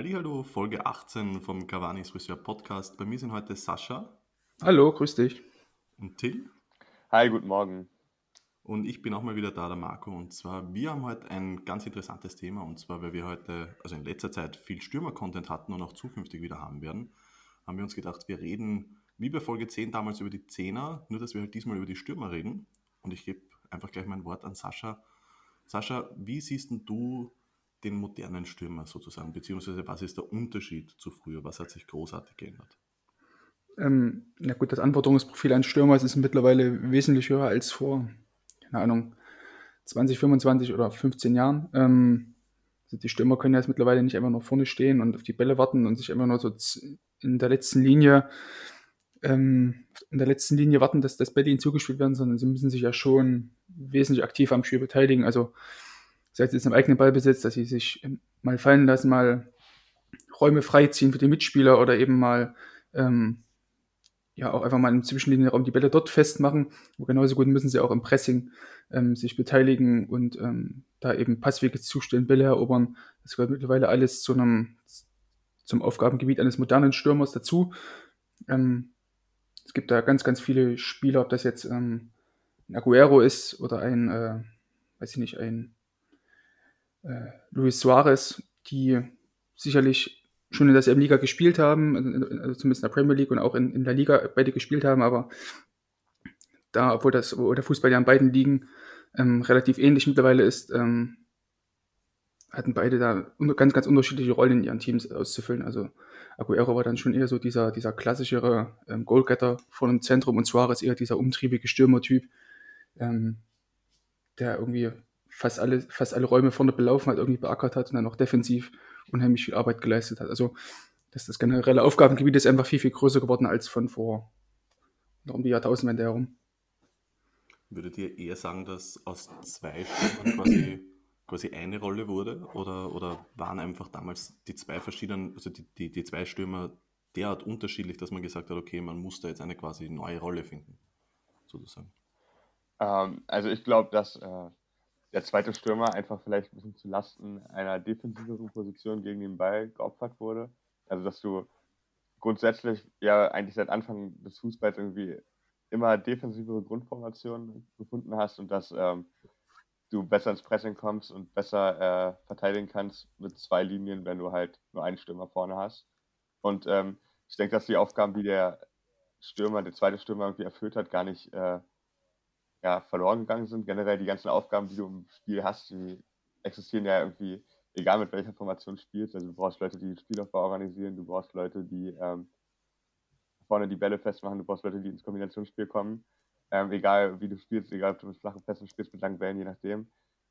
Hallo, Folge 18 vom Cavani Friseur Podcast. Bei mir sind heute Sascha. Hallo, grüß dich. Und Till. Hi, guten Morgen. Und ich bin auch mal wieder da, der Marco. Und zwar, wir haben heute ein ganz interessantes Thema. Und zwar, weil wir heute, also in letzter Zeit, viel Stürmer-Content hatten und auch zukünftig wieder haben werden, haben wir uns gedacht, wir reden wie bei Folge 10 damals über die Zehner, nur dass wir halt diesmal über die Stürmer reden. Und ich gebe einfach gleich mein Wort an Sascha. Sascha, wie siehst du den modernen Stürmer sozusagen? Beziehungsweise was ist der Unterschied zu früher? Was hat sich großartig geändert? Ähm, na gut, das Anforderungsprofil eines Stürmers ist mittlerweile wesentlich höher als vor, keine Ahnung, 20, 25 oder 15 Jahren. Ähm, also die Stürmer können jetzt mittlerweile nicht einfach nur vorne stehen und auf die Bälle warten und sich einfach nur so in der letzten Linie ähm, in der letzten Linie warten, dass das Bälle ihnen zugespielt werden, sondern sie müssen sich ja schon wesentlich aktiv am Spiel beteiligen. Also sei es jetzt im eigenen Ballbesitz, dass sie sich mal fallen lassen, mal Räume freiziehen für die Mitspieler oder eben mal ähm, ja auch einfach mal im Zwischenlinienraum die Bälle dort festmachen. Aber genauso gut müssen sie auch im Pressing ähm, sich beteiligen und ähm, da eben Passwege zustellen, Bälle erobern. Das gehört mittlerweile alles zu einem zum Aufgabengebiet eines modernen Stürmers dazu. Ähm, es gibt da ganz, ganz viele Spieler, ob das jetzt ähm, ein Aguero ist oder ein, äh, weiß ich nicht, ein äh, Luis Suarez, die sicherlich schon in der selben Liga gespielt haben, also zumindest in der Premier League und auch in, in der Liga beide gespielt haben, aber da, obwohl, das, obwohl der Fußball ja in beiden Ligen ähm, relativ ähnlich mittlerweile ist, ähm, hatten beide da ganz, ganz unterschiedliche Rollen in ihren Teams auszufüllen. Also Aguero war dann schon eher so dieser, dieser klassischere ähm, Goalgetter vor dem Zentrum und Suarez eher dieser umtriebige Stürmertyp, ähm, der irgendwie fast alle, fast alle Räume vorne belaufen hat, irgendwie beackert hat und dann auch defensiv unheimlich viel Arbeit geleistet hat. Also dass das generelle Aufgabengebiet ist einfach viel, viel größer geworden als von vor um die Jahrtausendwende herum. Würdet ihr eher sagen, dass aus zwei Stürmern quasi, quasi eine Rolle wurde? Oder, oder waren einfach damals die zwei verschiedenen, also die, die, die zwei Stürmer derart unterschiedlich, dass man gesagt hat, okay, man muss da jetzt eine quasi neue Rolle finden, sozusagen? Ähm, also ich glaube, dass äh, der zweite Stürmer einfach vielleicht ein bisschen zu Lasten einer defensiveren Position gegen den Ball geopfert wurde. Also dass du grundsätzlich ja eigentlich seit Anfang des Fußballs irgendwie immer defensivere Grundformationen gefunden hast und dass ähm, du besser ins Pressing kommst und besser äh, verteidigen kannst mit zwei Linien, wenn du halt nur einen Stürmer vorne hast. Und ähm, ich denke, dass die Aufgaben, die der Stürmer, der zweite Stürmer irgendwie erfüllt hat, gar nicht äh, ja, verloren gegangen sind. Generell die ganzen Aufgaben, die du im Spiel hast, die existieren ja irgendwie, egal mit welcher Formation du spielst. Also du brauchst Leute, die den Spielaufbau organisieren, du brauchst Leute, die ähm, vorne die Bälle festmachen, du brauchst Leute, die ins Kombinationsspiel kommen. Ähm, egal wie du spielst, egal ob du mit flachen Pässen spielst, mit langen Bällen, je nachdem.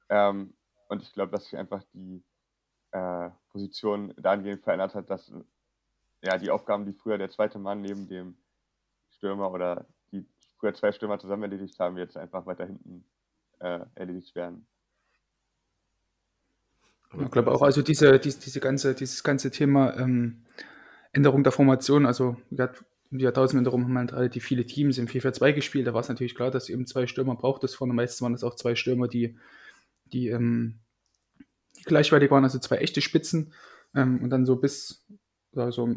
Ähm, und ich glaube, dass sich einfach die äh, Position dahingehend verändert hat, dass ja, die Aufgaben, die früher der zweite Mann neben dem Stürmer oder früher zwei Stürmer zusammen erledigt haben, jetzt einfach weiter hinten äh, erledigt werden. Ich glaube auch, also diese, diese, diese ganze, dieses ganze Thema ähm, Änderung der Formation, also um die Jahrtausendwende rum haben halt relativ viele Teams im 4-4-2 gespielt, da war es natürlich klar, dass eben zwei Stürmer braucht es vorne. Meistens waren das auch zwei Stürmer, die, die, ähm, die gleichwertig waren, also zwei echte Spitzen. Ähm, und dann so bis also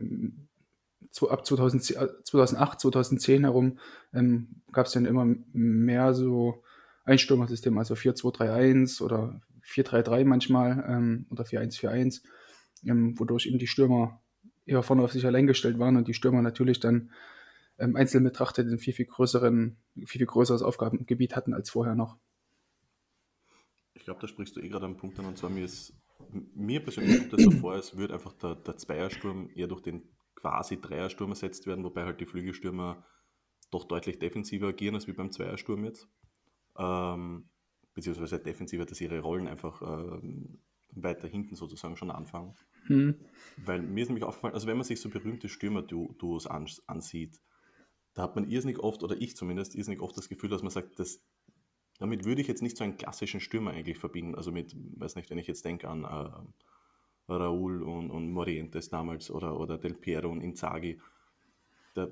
ab 2008, 2010 herum ähm, gab es dann immer mehr so Einstürmersysteme, also 4-2-3-1 oder 4-3-3 manchmal ähm, oder 4-1-4-1, ähm, wodurch eben die Stürmer eher vorne auf sich allein gestellt waren und die Stürmer natürlich dann ähm, einzeln betrachtet ein viel, viel größeren, viel, viel größeres Aufgabengebiet hatten als vorher noch. Ich glaube, da sprichst du eh gerade einen Punkt an, und zwar mir ist mir persönlich kommt das so vor, als würde einfach der, der Zweiersturm eher durch den quasi Dreiersturm ersetzt werden, wobei halt die Flügelstürmer doch deutlich defensiver agieren als wie beim Zweiersturm jetzt. Ähm, beziehungsweise defensiver, dass ihre Rollen einfach ähm, weiter hinten sozusagen schon anfangen. Mhm. Weil mir ist nämlich aufgefallen, also wenn man sich so berühmte Stürmer-Duos ansieht, da hat man irrsinnig oft, oder ich zumindest, irrsinnig oft das Gefühl, dass man sagt, dass, damit würde ich jetzt nicht so einen klassischen Stürmer eigentlich verbinden. Also mit, weiß nicht, wenn ich jetzt denke an äh, Raúl und, und Morientes damals oder, oder Del Piero und Inzaghi. Da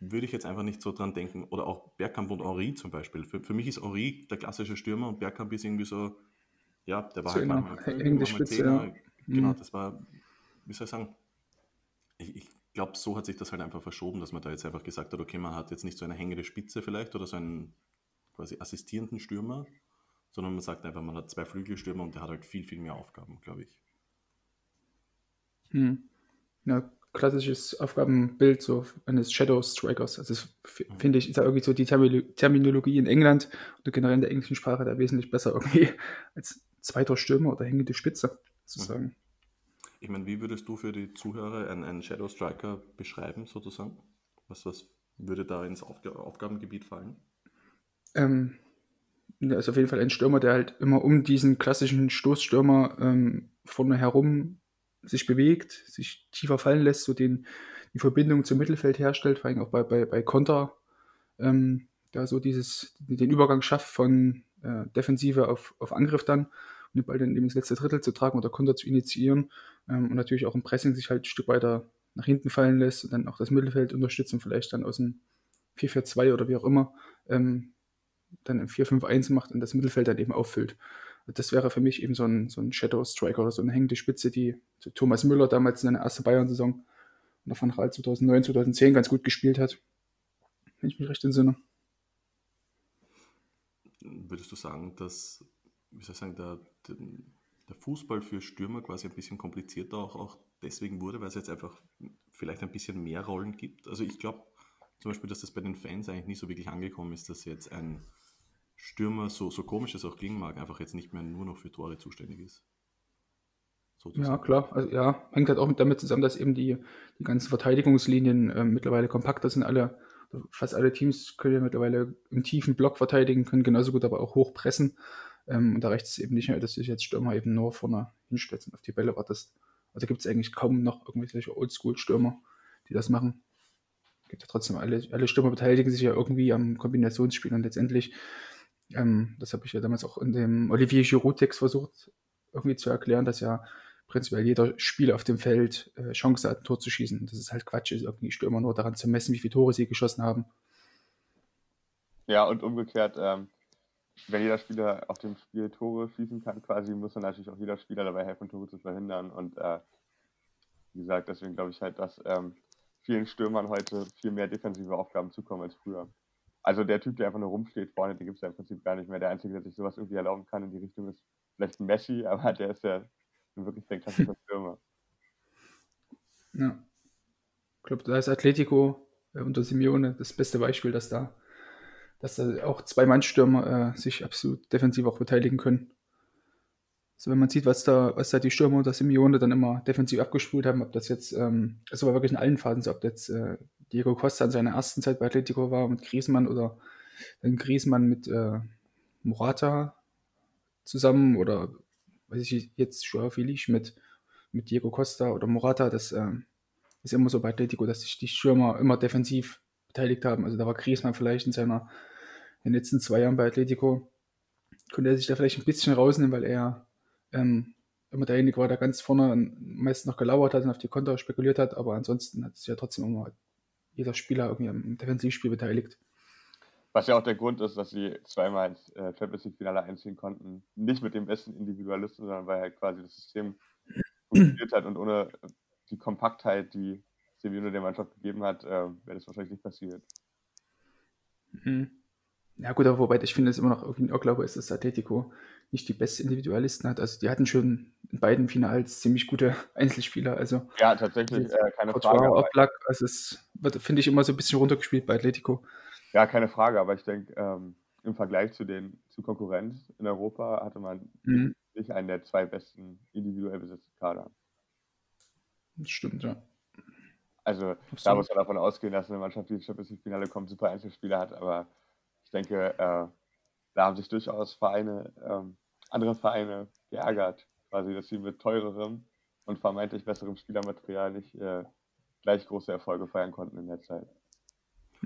würde ich jetzt einfach nicht so dran denken. Oder auch Bergkamp und Henri zum Beispiel. Für, für mich ist Henri der klassische Stürmer und Bergkamp ist irgendwie so, ja, der war Zehner, halt mal, hängende Spitze. Ja. Genau, mhm. das war wie soll ich sagen, ich, ich glaube, so hat sich das halt einfach verschoben, dass man da jetzt einfach gesagt hat, okay, man hat jetzt nicht so eine hängende Spitze vielleicht oder so einen quasi assistierenden Stürmer, sondern man sagt einfach, man hat zwei Flügelstürmer und der hat halt viel, viel mehr Aufgaben, glaube ich. Hm. Ja, klassisches Aufgabenbild so eines Shadow Strikers. Also finde ich, ist ja irgendwie so die Terminologie in England oder generell in der englischen Sprache da wesentlich besser irgendwie als zweiter Stürmer oder hängende Spitze sozusagen. Mhm. Ich meine, wie würdest du für die Zuhörer einen, einen Shadow Striker beschreiben, sozusagen? Was, was würde da ins Aufg Aufgabengebiet fallen? Ähm, ist auf jeden Fall ein Stürmer, der halt immer um diesen klassischen Stoßstürmer ähm, vorne herum sich bewegt, sich tiefer fallen lässt, so den, die Verbindung zum Mittelfeld herstellt, vor allem auch bei, bei, bei Konter, ähm, da so dieses, den Übergang schafft von äh, Defensive auf, auf Angriff dann und den Ball dann eben ins letzte Drittel zu tragen oder Konter zu initiieren ähm, und natürlich auch im Pressing sich halt ein Stück weiter nach hinten fallen lässt und dann auch das Mittelfeld unterstützen, vielleicht dann aus dem 4-4-2 oder wie auch immer, ähm, dann im 4-5-1 macht und das Mittelfeld dann eben auffüllt. Das wäre für mich eben so ein, so ein Shadow Striker oder so eine hängende Spitze, die Thomas Müller damals in seiner ersten Bayern-Saison und von Rahl 2009, 2010 ganz gut gespielt hat. Wenn ich mich recht entsinne. Würdest du sagen, dass, wie soll ich sagen, der, der Fußball für Stürmer quasi ein bisschen komplizierter auch, auch deswegen wurde, weil es jetzt einfach vielleicht ein bisschen mehr Rollen gibt? Also ich glaube zum Beispiel, dass das bei den Fans eigentlich nie so wirklich angekommen ist, dass jetzt ein Stürmer, so, so komisch es auch klingen mag, einfach jetzt nicht mehr nur noch für Tore zuständig ist. Sozusagen. Ja, klar. Also, ja, hängt halt auch damit zusammen, dass eben die, die ganzen Verteidigungslinien äh, mittlerweile kompakter sind. Alle, fast alle Teams können ja mittlerweile im tiefen Block verteidigen, können genauso gut aber auch hochpressen. Ähm, und da reicht es eben nicht mehr, dass du jetzt Stürmer eben nur vorne hinstellst und auf die Bälle wartest. Also gibt es eigentlich kaum noch irgendwelche Oldschool-Stürmer, die das machen. Gibt ja trotzdem alle, alle Stürmer beteiligen sich ja irgendwie am Kombinationsspiel und letztendlich ähm, das habe ich ja damals auch in dem Olivier Giroud-Text versucht irgendwie zu erklären, dass ja prinzipiell jeder Spieler auf dem Feld äh, Chance hat, ein Tor zu schießen. Das ist halt Quatsch, ist irgendwie Stürmer nur daran zu messen, wie viele Tore sie geschossen haben. Ja, und umgekehrt, ähm, wenn jeder Spieler auf dem Spiel Tore schießen kann, quasi, muss dann natürlich auch jeder Spieler dabei helfen, Tore zu verhindern. Und äh, wie gesagt, deswegen glaube ich halt, dass ähm, vielen Stürmern heute viel mehr defensive Aufgaben zukommen als früher. Also der Typ, der einfach nur rumsteht vorne, den gibt es ja im Prinzip gar nicht mehr. Der Einzige, der sich sowas irgendwie erlauben kann in die Richtung, ist vielleicht Messi, aber der ist ja wirklich der klassische Stürmer. Ja. Ich glaube, da ist Atletico äh, unter Simeone das beste Beispiel, dass da, dass da auch zwei Mannstürmer äh, sich absolut defensiv auch beteiligen können. Also wenn man sieht, was da, was da die Stürmer unter Simeone dann immer defensiv abgespult haben, ob das jetzt, ähm, das war wirklich in allen Phasen so, ob jetzt äh, Diego Costa in seiner ersten Zeit bei Atletico war mit Griezmann oder dann Griezmann mit äh, Morata zusammen oder weiß ich jetzt Joao Felix mit, mit Diego Costa oder Morata, das äh, ist immer so bei Atletico, dass sich die Stürmer immer defensiv beteiligt haben. Also da war Griezmann vielleicht in seiner in den letzten zwei Jahren bei Atletico, konnte er sich da vielleicht ein bisschen rausnehmen, weil er ähm, immer derjenige war, der ganz vorne meist noch gelauert hat und auf die Konter spekuliert hat, aber ansonsten hat es ja trotzdem immer jeder Spieler irgendwie im Defensivspiel beteiligt. Was ja auch der Grund ist, dass sie zweimal ins äh, Champions League-Finale einziehen konnten. Nicht mit dem besten Individualisten, sondern weil halt quasi das System funktioniert hat und ohne die Kompaktheit, die Simeone der Mannschaft gegeben hat, äh, wäre das wahrscheinlich nicht passiert. Mhm. Ja gut, aber wobei ich finde es immer noch irgendwie ein Irrglaube ist, dass Atletico nicht die besten Individualisten hat. Also die hatten schon in beiden Finals ziemlich gute Einzelspieler. Also ja, tatsächlich, äh, keine Frage. Oblak, also es wird, finde ich, immer so ein bisschen runtergespielt bei Atletico. Ja, keine Frage, aber ich denke, ähm, im Vergleich zu den zu Konkurrenz in Europa hatte man mhm. nicht einen der zwei besten individuell besetzten Kader. Das stimmt, ja. Also Absolut. da muss man davon ausgehen, dass eine Mannschaft, die ins Champions League Finale kommt, super Einzelspieler hat, aber ich denke, äh, da haben sich durchaus Vereine, ähm, andere Vereine geärgert, quasi, dass sie mit teurerem und vermeintlich besserem Spielermaterial nicht äh, gleich große Erfolge feiern konnten in der Zeit.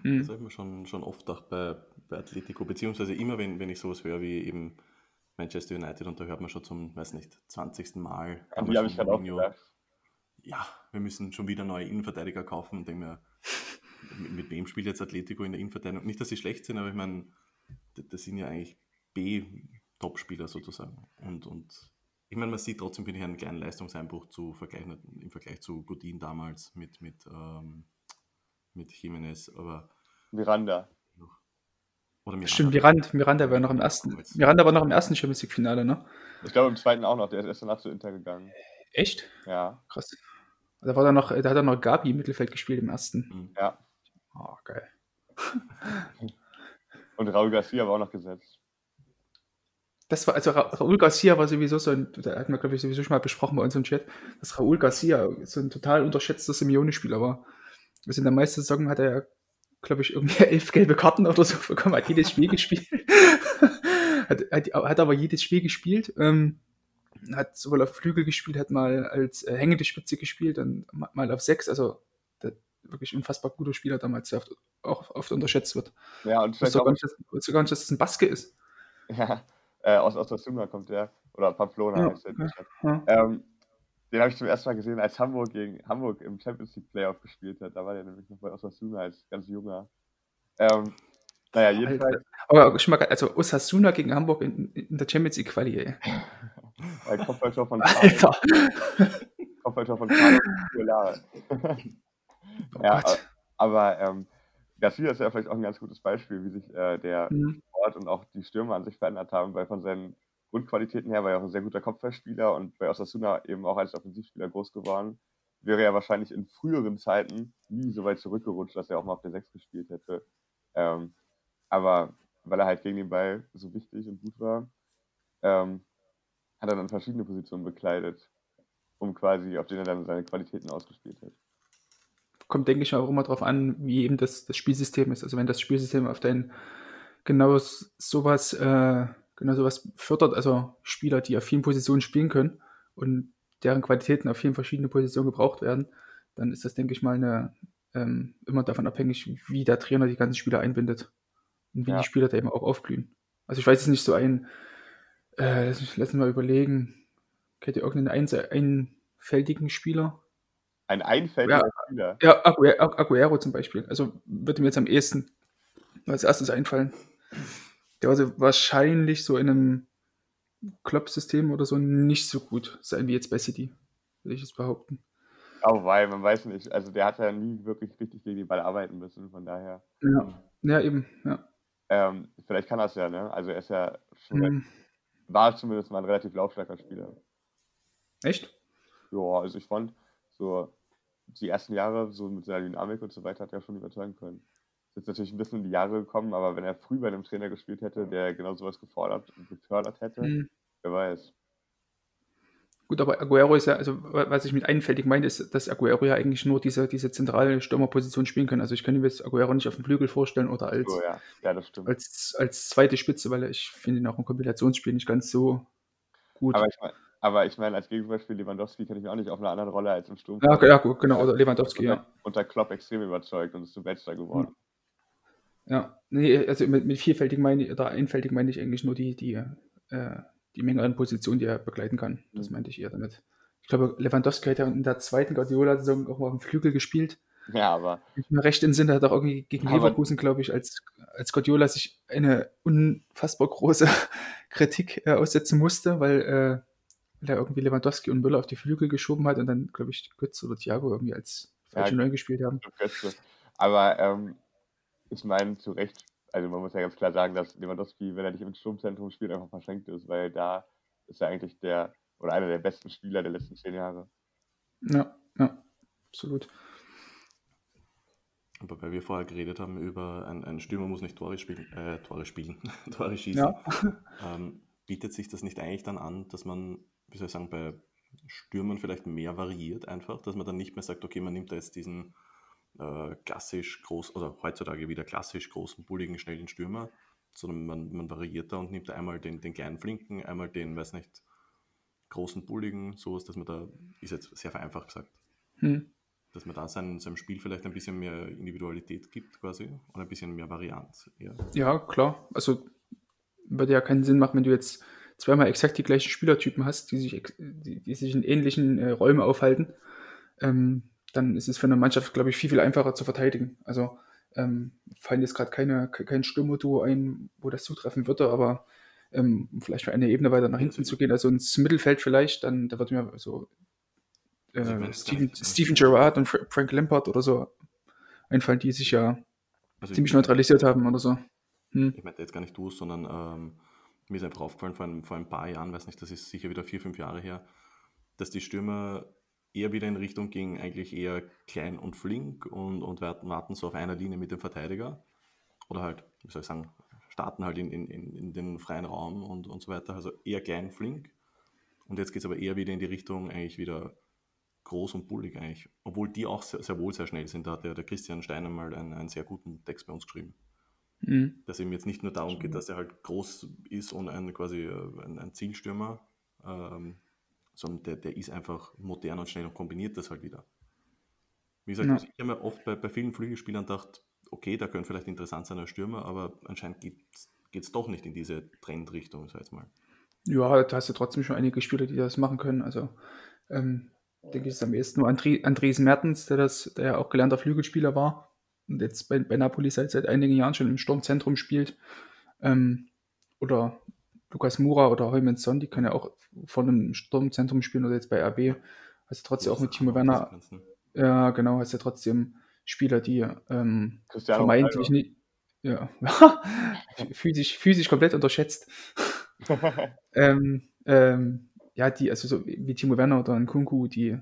Mhm. Das habe ich mir schon, schon oft gedacht bei, bei Atletico, beziehungsweise immer, wenn, wenn ich sowas höre wie eben Manchester United und da hört man schon zum, weiß nicht, 20. Mal. An die habe ich gerade auch gedacht. Ja, wir müssen schon wieder neue Innenverteidiger kaufen und denke mir, mit, mit, wem spielt jetzt Atletico in der Innenverteidigung? Nicht, dass sie schlecht sind, aber ich meine, das sind ja eigentlich B-Top-Spieler sozusagen. Und, und ich meine, man sieht trotzdem, finde ich, einen kleinen Leistungseinbruch zu vergleichen, im Vergleich zu Godin damals mit, mit, ähm, mit Jimenez, aber. Miranda. Oder Miranda. Stimmt, Miranda, Miranda war noch im ersten. Miranda war noch im ersten Champions League-Finale, ne? Ich glaube im zweiten auch noch, der ist erst danach zu Inter gegangen. Echt? Ja. Krass. Da, war da, noch, da hat er noch Gabi im Mittelfeld gespielt im ersten. Mhm. Ja. Oh, geil. Und Raul Garcia war auch noch gesetzt. Das war, also Raul Garcia war sowieso so ein, da hatten wir, glaube ich, sowieso schon mal besprochen bei uns im Chat, dass Raul Garcia so ein total unterschätzter Simeone-Spieler war. Also in der meisten Saison hat er ja, glaube ich, irgendwie elf gelbe Karten oder so bekommen, hat jedes Spiel gespielt. hat, hat, hat, aber jedes Spiel gespielt. Ähm, hat sowohl auf Flügel gespielt, hat mal als äh, hängende Spitze gespielt und mal auf sechs. Also wirklich unfassbar guter Spieler damals, der oft, auch oft unterschätzt wird. Ja, und vielleicht sogar, nicht, dass, sogar nicht, dass es ein Baske ist. Ja, äh, aus Osasuna kommt der, oder Pamplona ja, heißt der. Ja, ähm, den habe ich zum ersten Mal gesehen, als Hamburg gegen Hamburg im Champions League Playoff gespielt hat. Da war der nämlich noch bei Osasuna als ganz junger. Ähm, naja, jedenfalls. Aber schon mal, also Osasuna gegen Hamburg in, in der Champions League Quali, ey. Kopfballtor von Alter. Kopfballtor von Carlos oh ja, aber ähm, Garcia ist ja vielleicht auch ein ganz gutes Beispiel, wie sich äh, der mhm. Sport und auch die Stürmer an sich verändert haben, weil von seinen Grundqualitäten her war er auch ein sehr guter Kopfballspieler und bei Osasuna eben auch als Offensivspieler groß geworden. Wäre er wahrscheinlich in früheren Zeiten nie so weit zurückgerutscht, dass er auch mal auf der 6 gespielt hätte. Ähm, aber weil er halt gegen den Ball so wichtig und gut war, ähm, hat er dann verschiedene Positionen bekleidet, um quasi, auf denen er dann seine Qualitäten ausgespielt hat kommt, denke ich, auch immer darauf an, wie eben das, das Spielsystem ist. Also wenn das Spielsystem auf dein genau sowas, äh, genau sowas fördert, also Spieler, die auf vielen Positionen spielen können und deren Qualitäten auf vielen verschiedenen Positionen gebraucht werden, dann ist das, denke ich mal, eine, ähm, immer davon abhängig, wie der Trainer die ganzen Spieler einbindet und wie ja. die Spieler da eben auch aufblühen. Also ich weiß es nicht so ein, äh, lass mich mal überlegen, kennt ihr irgendeinen einfältigen Spieler, ein einfältiger ja, Spieler. Ja, Aguero, zum Beispiel. Also würde mir jetzt am ehesten als erstes einfallen. Der war wahrscheinlich so in einem Klopp-System oder so nicht so gut sein wie jetzt bei City, würde ich es behaupten. Auch weil, man weiß nicht, also der hat ja nie wirklich richtig gegen den Ball arbeiten müssen, von daher. Ja, ja eben, ja. Ähm, vielleicht kann er es ja, ne? Also er ist ja schon, mhm. war zumindest mal ein relativ laufstarker Spieler. Echt? Ja, also ich fand, so die ersten Jahre, so mit seiner Dynamik und so weiter, hat er schon überzeugen können. Ist jetzt natürlich ein bisschen in die Jahre gekommen, aber wenn er früh bei einem Trainer gespielt hätte, der genau sowas gefordert und gefördert hätte, mhm. wer weiß. Gut, aber Aguero ist ja, also was ich mit einfältig meine, ist, dass Aguero ja eigentlich nur diese, diese zentrale Stürmerposition spielen kann. Also ich kann mir jetzt Aguero nicht auf dem Flügel vorstellen oder als, oh, ja. Ja, als, als zweite Spitze, weil ich finde ihn auch im Kombinationsspiel nicht ganz so gut. Aber ich meine, aber ich meine, als Gegenbeispiel Lewandowski kenne ich auch nicht auf einer anderen Rolle als im Sturm. Ja, ja gut, genau, oder Lewandowski, unter, ja. Unter Klopp extrem überzeugt und ist zum Weltstar geworden. Ja, nee, also mit, mit vielfältig meine ich, oder einfältig meine ich eigentlich nur die, die, äh, die Menge an Positionen, die er begleiten kann. Das mhm. meinte ich eher damit. Ich glaube, Lewandowski hat ja in der zweiten Guardiola-Saison auch mal auf dem Flügel gespielt. Ja, aber. Ich mir recht entsinne, hat er auch irgendwie gegen Leverkusen, glaube ich, als, als Guardiola sich eine unfassbar große Kritik äh, aussetzen musste, weil äh, weil er irgendwie Lewandowski und Müller auf die Flügel geschoben hat und dann, glaube ich, Götze oder Thiago irgendwie als falsche ja, Neun gespielt haben. Götze. Aber ähm, ich meine, zu Recht, also man muss ja ganz klar sagen, dass Lewandowski, wenn er nicht im Sturmzentrum spielt, einfach verschenkt ist, weil da ist er eigentlich der oder einer der besten Spieler der letzten zehn Jahre. Ja, ja, absolut. Aber weil wir vorher geredet haben über ein, ein Stürmer muss nicht Tore spielen, äh, Tore spielen, Tore schießen, ja. ähm, bietet sich das nicht eigentlich dann an, dass man wie soll ich sagen, bei Stürmern vielleicht mehr variiert einfach, dass man dann nicht mehr sagt, okay, man nimmt da jetzt diesen äh, klassisch groß, oder heutzutage wieder klassisch großen, bulligen, schnellen Stürmer, sondern man, man variiert da und nimmt da einmal den, den kleinen Flinken, einmal den, weiß nicht, großen, bulligen, sowas, dass man da, ist jetzt sehr vereinfacht gesagt, hm. dass man da sein, seinem Spiel vielleicht ein bisschen mehr Individualität gibt quasi und ein bisschen mehr Varianz. Ja, ja klar. Also würde ja keinen Sinn machen, wenn du jetzt zweimal exakt die gleichen Spielertypen hast, die sich, die, die sich in ähnlichen äh, Räumen aufhalten, ähm, dann ist es für eine Mannschaft, glaube ich, viel, viel einfacher zu verteidigen. Also ähm, fallen jetzt gerade keine, kein Stürmerduo ein, wo das zutreffen würde, aber ähm, um vielleicht eine Ebene weiter nach hinten zu gehen, also ins Mittelfeld vielleicht, dann da wird mir so äh, Also meine, Steven. Steven Gerrard und Fra- Frank Lampard oder so einfallen, die sich ja Also ziemlich ich, neutralisiert haben oder so. Hm. ich meinte jetzt gar nicht du, sondern ähm, mir ist einfach aufgefallen vor ein, vor ein paar Jahren, weiß nicht, das ist sicher wieder vier, fünf Jahre her, dass die Stürmer eher wieder in Richtung gingen, eigentlich eher klein und flink und, und warten, so auf einer Linie mit dem Verteidiger. Oder halt, wie soll ich sagen, starten halt in, in, in in den freien Raum und, und so weiter. Also eher klein, flink. Und jetzt geht es aber eher wieder in die Richtung eigentlich wieder groß und bullig eigentlich. Obwohl die auch sehr, sehr wohl sehr schnell sind. Da hat der, der Christian Steiner mal einen, einen sehr guten Text bei uns geschrieben. Hm. Dass ihm jetzt nicht nur darum geht, dass er halt groß ist und ein quasi äh, ein, ein Zielstürmer, ähm, sondern der, der ist einfach modern und schnell und kombiniert das halt wieder. Wie gesagt, Ja. also ich habe mir oft bei, bei vielen Flügelspielern gedacht, okay, da können vielleicht interessant sein als Stürmer, aber anscheinend geht es doch nicht in diese Trendrichtung, sag ich mal. Ja, da hast du trotzdem schon einige Spieler, die das machen können. Also, ähm, denke ich, ist am ehesten nur Andri Andres Mertens, der, das, der ja auch gelernter Flügelspieler war und jetzt bei, bei Napoli seit, seit einigen Jahren schon im Sturmzentrum spielt. Ähm, oder Lukas Mura oder Heumann Son, die können ja auch von einem Sturmzentrum spielen oder jetzt bei RB. Du trotzdem auch mit Timo Werner, ja, genau, hast du trotzdem Spieler, die ähm, vermeintlich nicht, ja, physisch, physisch komplett unterschätzt. ähm, ähm, ja, die, also so wie Timo Werner oder Nkunku, die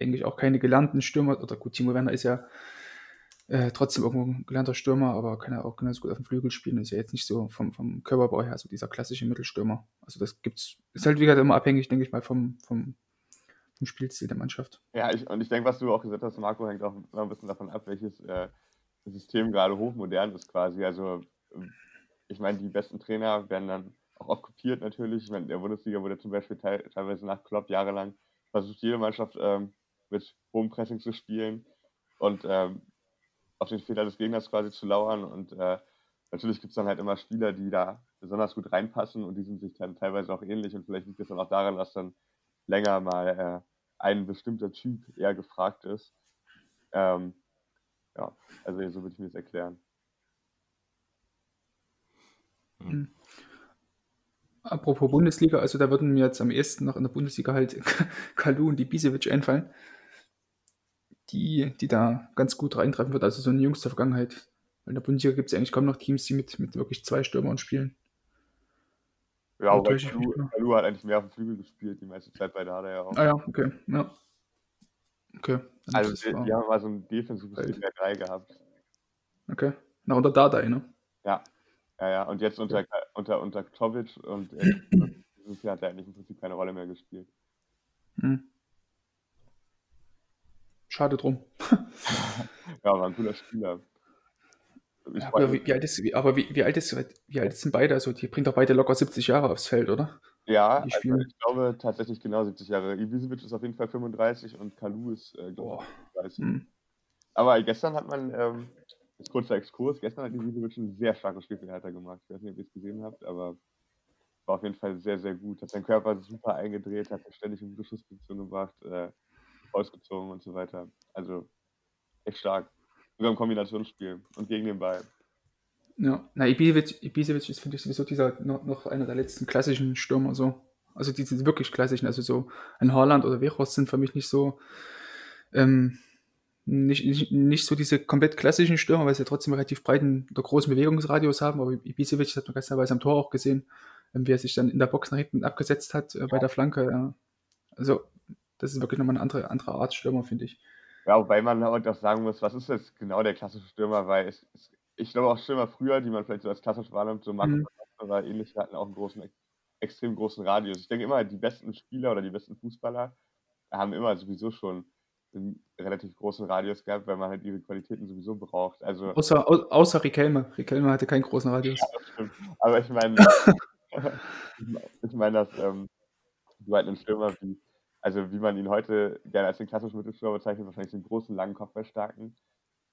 eigentlich auch keine gelernten Stürmer, oder gut, Timo Werner ist ja äh, trotzdem irgendwo ein gelernter Stürmer, aber kann ja auch genauso gut auf dem Flügel spielen, ist ja jetzt nicht so vom, vom Körperbau her, so dieser klassische Mittelstürmer. Also das gibt's, ist halt wie gesagt immer abhängig, denke ich mal, vom, vom, vom Spielstil der Mannschaft. Ja, ich, und ich denke, was du auch gesagt hast, Marco, hängt auch ein bisschen davon ab, welches äh, System gerade hochmodern ist quasi. Also ich meine, die besten Trainer werden dann auch oft kopiert natürlich. Ich meine, in der Bundesliga wurde zum Beispiel teil, teilweise nach Klopp jahrelang versucht, jede Mannschaft ähm, mit hohem Pressing zu spielen und ähm, auf den Fehler des Gegners quasi zu lauern. Und äh, natürlich gibt es dann halt immer Spieler, die da besonders gut reinpassen und die sind sich dann teilweise auch ähnlich. Und vielleicht liegt es dann auch daran, dass dann länger mal äh, ein bestimmter Typ eher gefragt ist. Ähm, ja, also so würde ich mir das erklären. Apropos Bundesliga, also da würden mir jetzt am ehesten noch in der Bundesliga halt Kalu und die Ibisevic einfallen, die, die da ganz gut reintreffen wird, also so in die jüngste Vergangenheit. Weil in der Bundesliga gibt es eigentlich kaum noch Teams, die mit, mit wirklich zwei Stürmern spielen. Ja, aber mich Kalu, hat eigentlich mehr auf dem Flügel gespielt, die meiste Zeit bei Dada ja auch. Ah ja, okay, ja. Okay. dann Also die, die haben mal so ein defensives Halt. 4-3 gehabt. okay. Na, unter Dardai, ne? Ja, ja, ja. Und jetzt unter, unter, unter Tovic und äh, dieses Jahr hat er eigentlich im Prinzip keine Rolle mehr gespielt. Hm. Schade drum. Ja, war ein cooler Spieler. Ja, aber wie, wie alt ist, wie, aber wie, wie alt ist, wie alt sind beide? Also die bringt doch beide locker 70 Jahre aufs Feld, oder? Ja, also ich glaube tatsächlich genau 70 Jahre. Ibisevic ist auf jeden Fall 35 und Kalu ist, äh, glaube ich, 30. Hm. Aber gestern hat man, ähm, jetzt kurzer Exkurs, gestern hat Ibisevic ein sehr starkes Spiel für Hertha gemacht. Ich weiß nicht, ob ihr es gesehen habt, aber war auf jeden Fall sehr, sehr gut. Hat seinen Körper super eingedreht, hat ständig in gute Schussposition gebracht, äh, ausgezogen und so weiter. Also echt stark. Sogar im Kombinationsspiel und gegen den Ball. Ja, na, Ibisevic, Ibisevic ist, finde ich, sowieso dieser noch, noch einer der letzten klassischen Stürmer so. Also die sind wirklich klassischen, also so ein Haaland oder Weghorst sind für mich nicht so ähm, nicht, nicht, nicht so diese komplett klassischen Stürmer, weil sie trotzdem relativ breiten oder großen Bewegungsradius haben, aber Ibisevic das hat man gestern am Tor auch gesehen, ähm, wie er sich dann in der Box nach hinten abgesetzt hat äh, bei der Flanke. Ja. Also das ist wirklich nochmal eine andere, andere Art Stürmer, finde ich. Ja, wobei man auch sagen muss, was ist jetzt genau der klassische Stürmer, weil es, es, ich glaube auch Stürmer früher, die man vielleicht so als klassisch wahrnimmt, so Marco Mhm. oder ähnliche, hatten auch einen großen, extrem großen Radius. Ich denke immer, die besten Spieler oder die besten Fußballer haben immer sowieso schon einen relativ großen Radius gehabt, weil man halt ihre Qualitäten sowieso braucht. Also, Außer, au, außer Riquelme. Riquelme hatte keinen großen Radius. das stimmt. Aber ich meine, ich meine, dass ähm, du halt einen Stürmer wie, also wie man ihn heute gerne als den klassischen Mittelstürmer bezeichnet, wahrscheinlich den großen, langen Kopfballstarken,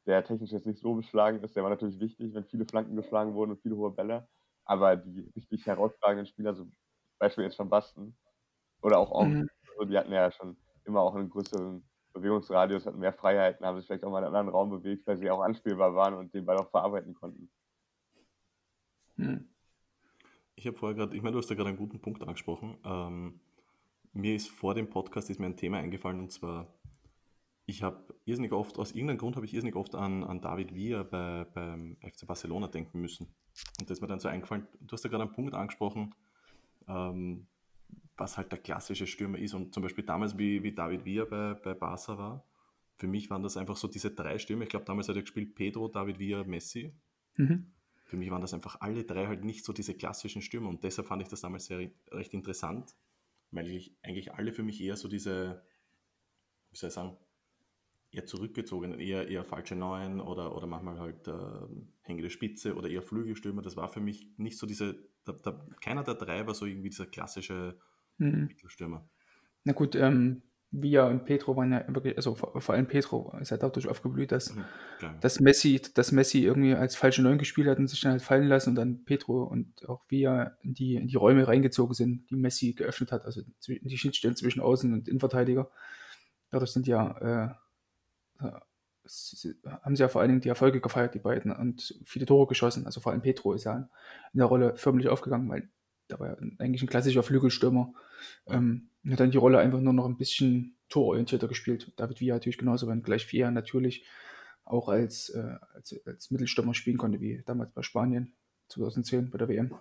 der technisch jetzt nicht so beschlagen ist, der war natürlich wichtig, wenn viele Flanken geschlagen wurden und viele hohe Bälle, aber die richtig herausragenden Spieler, so Beispiel jetzt von Basten oder auch Henri, Mhm. so, die hatten ja schon immer auch einen größeren Bewegungsradius, hatten mehr Freiheiten, haben sich vielleicht auch mal in einen anderen Raum bewegt, weil sie auch anspielbar waren und den Ball auch verarbeiten konnten. Hm. Ich habe vorher gerade, ich meine, du hast ja gerade einen guten Punkt angesprochen. Ähm, mir ist vor dem Podcast ist mir ein Thema eingefallen und zwar, ich habe irrsinnig oft, aus irgendeinem Grund habe ich irrsinnig oft an, an David Villa bei, beim FC Barcelona denken müssen. Und das ist mir dann so eingefallen, du hast ja gerade einen Punkt angesprochen, ähm, was halt der klassische Stürmer ist. Und zum Beispiel damals, wie, wie David Villa bei, bei Barca war, für mich waren das einfach so diese drei Stürmer. Ich glaube, damals hat er gespielt Pedro, David Villa, Messi. Mhm. Für mich waren das einfach alle drei halt nicht so diese klassischen Stürmer. Und deshalb fand ich das damals sehr, recht interessant, weil ich eigentlich alle für mich eher so diese, wie soll ich sagen, eher zurückgezogen, eher, eher falsche Neuen oder, oder manchmal halt äh, hängende Spitze oder eher Flügelstürmer. Das war für mich nicht so diese, da, da, keiner der drei war so irgendwie dieser klassische mhm. Mittelstürmer. Na gut, ähm, Via und Petro waren ja wirklich, also vor, vor allem Petro ist ja dadurch aufgeblüht, dass, mhm, dass, Messi, dass Messi irgendwie als falsche Neun gespielt hat und sich dann halt fallen lassen und dann Petro und auch Via in die, in die Räume reingezogen sind, die Messi geöffnet hat, also die Schnittstellen zwischen Außen- und Innenverteidiger. Dadurch sind ja äh, haben sie ja vor allen Dingen die Erfolge gefeiert, die beiden, und viele Tore geschossen. Also vor allem Petro ist ja in der Rolle förmlich aufgegangen, weil da war ja eigentlich ein klassischer Flügelstürmer. Ähm, hat dann die Rolle einfach nur noch ein bisschen tororientierter gespielt. David Villa natürlich genauso, wenn gleich vier natürlich auch als, äh, als, als Mittelstürmer spielen konnte, wie damals bei Spanien 2010 bei der WM.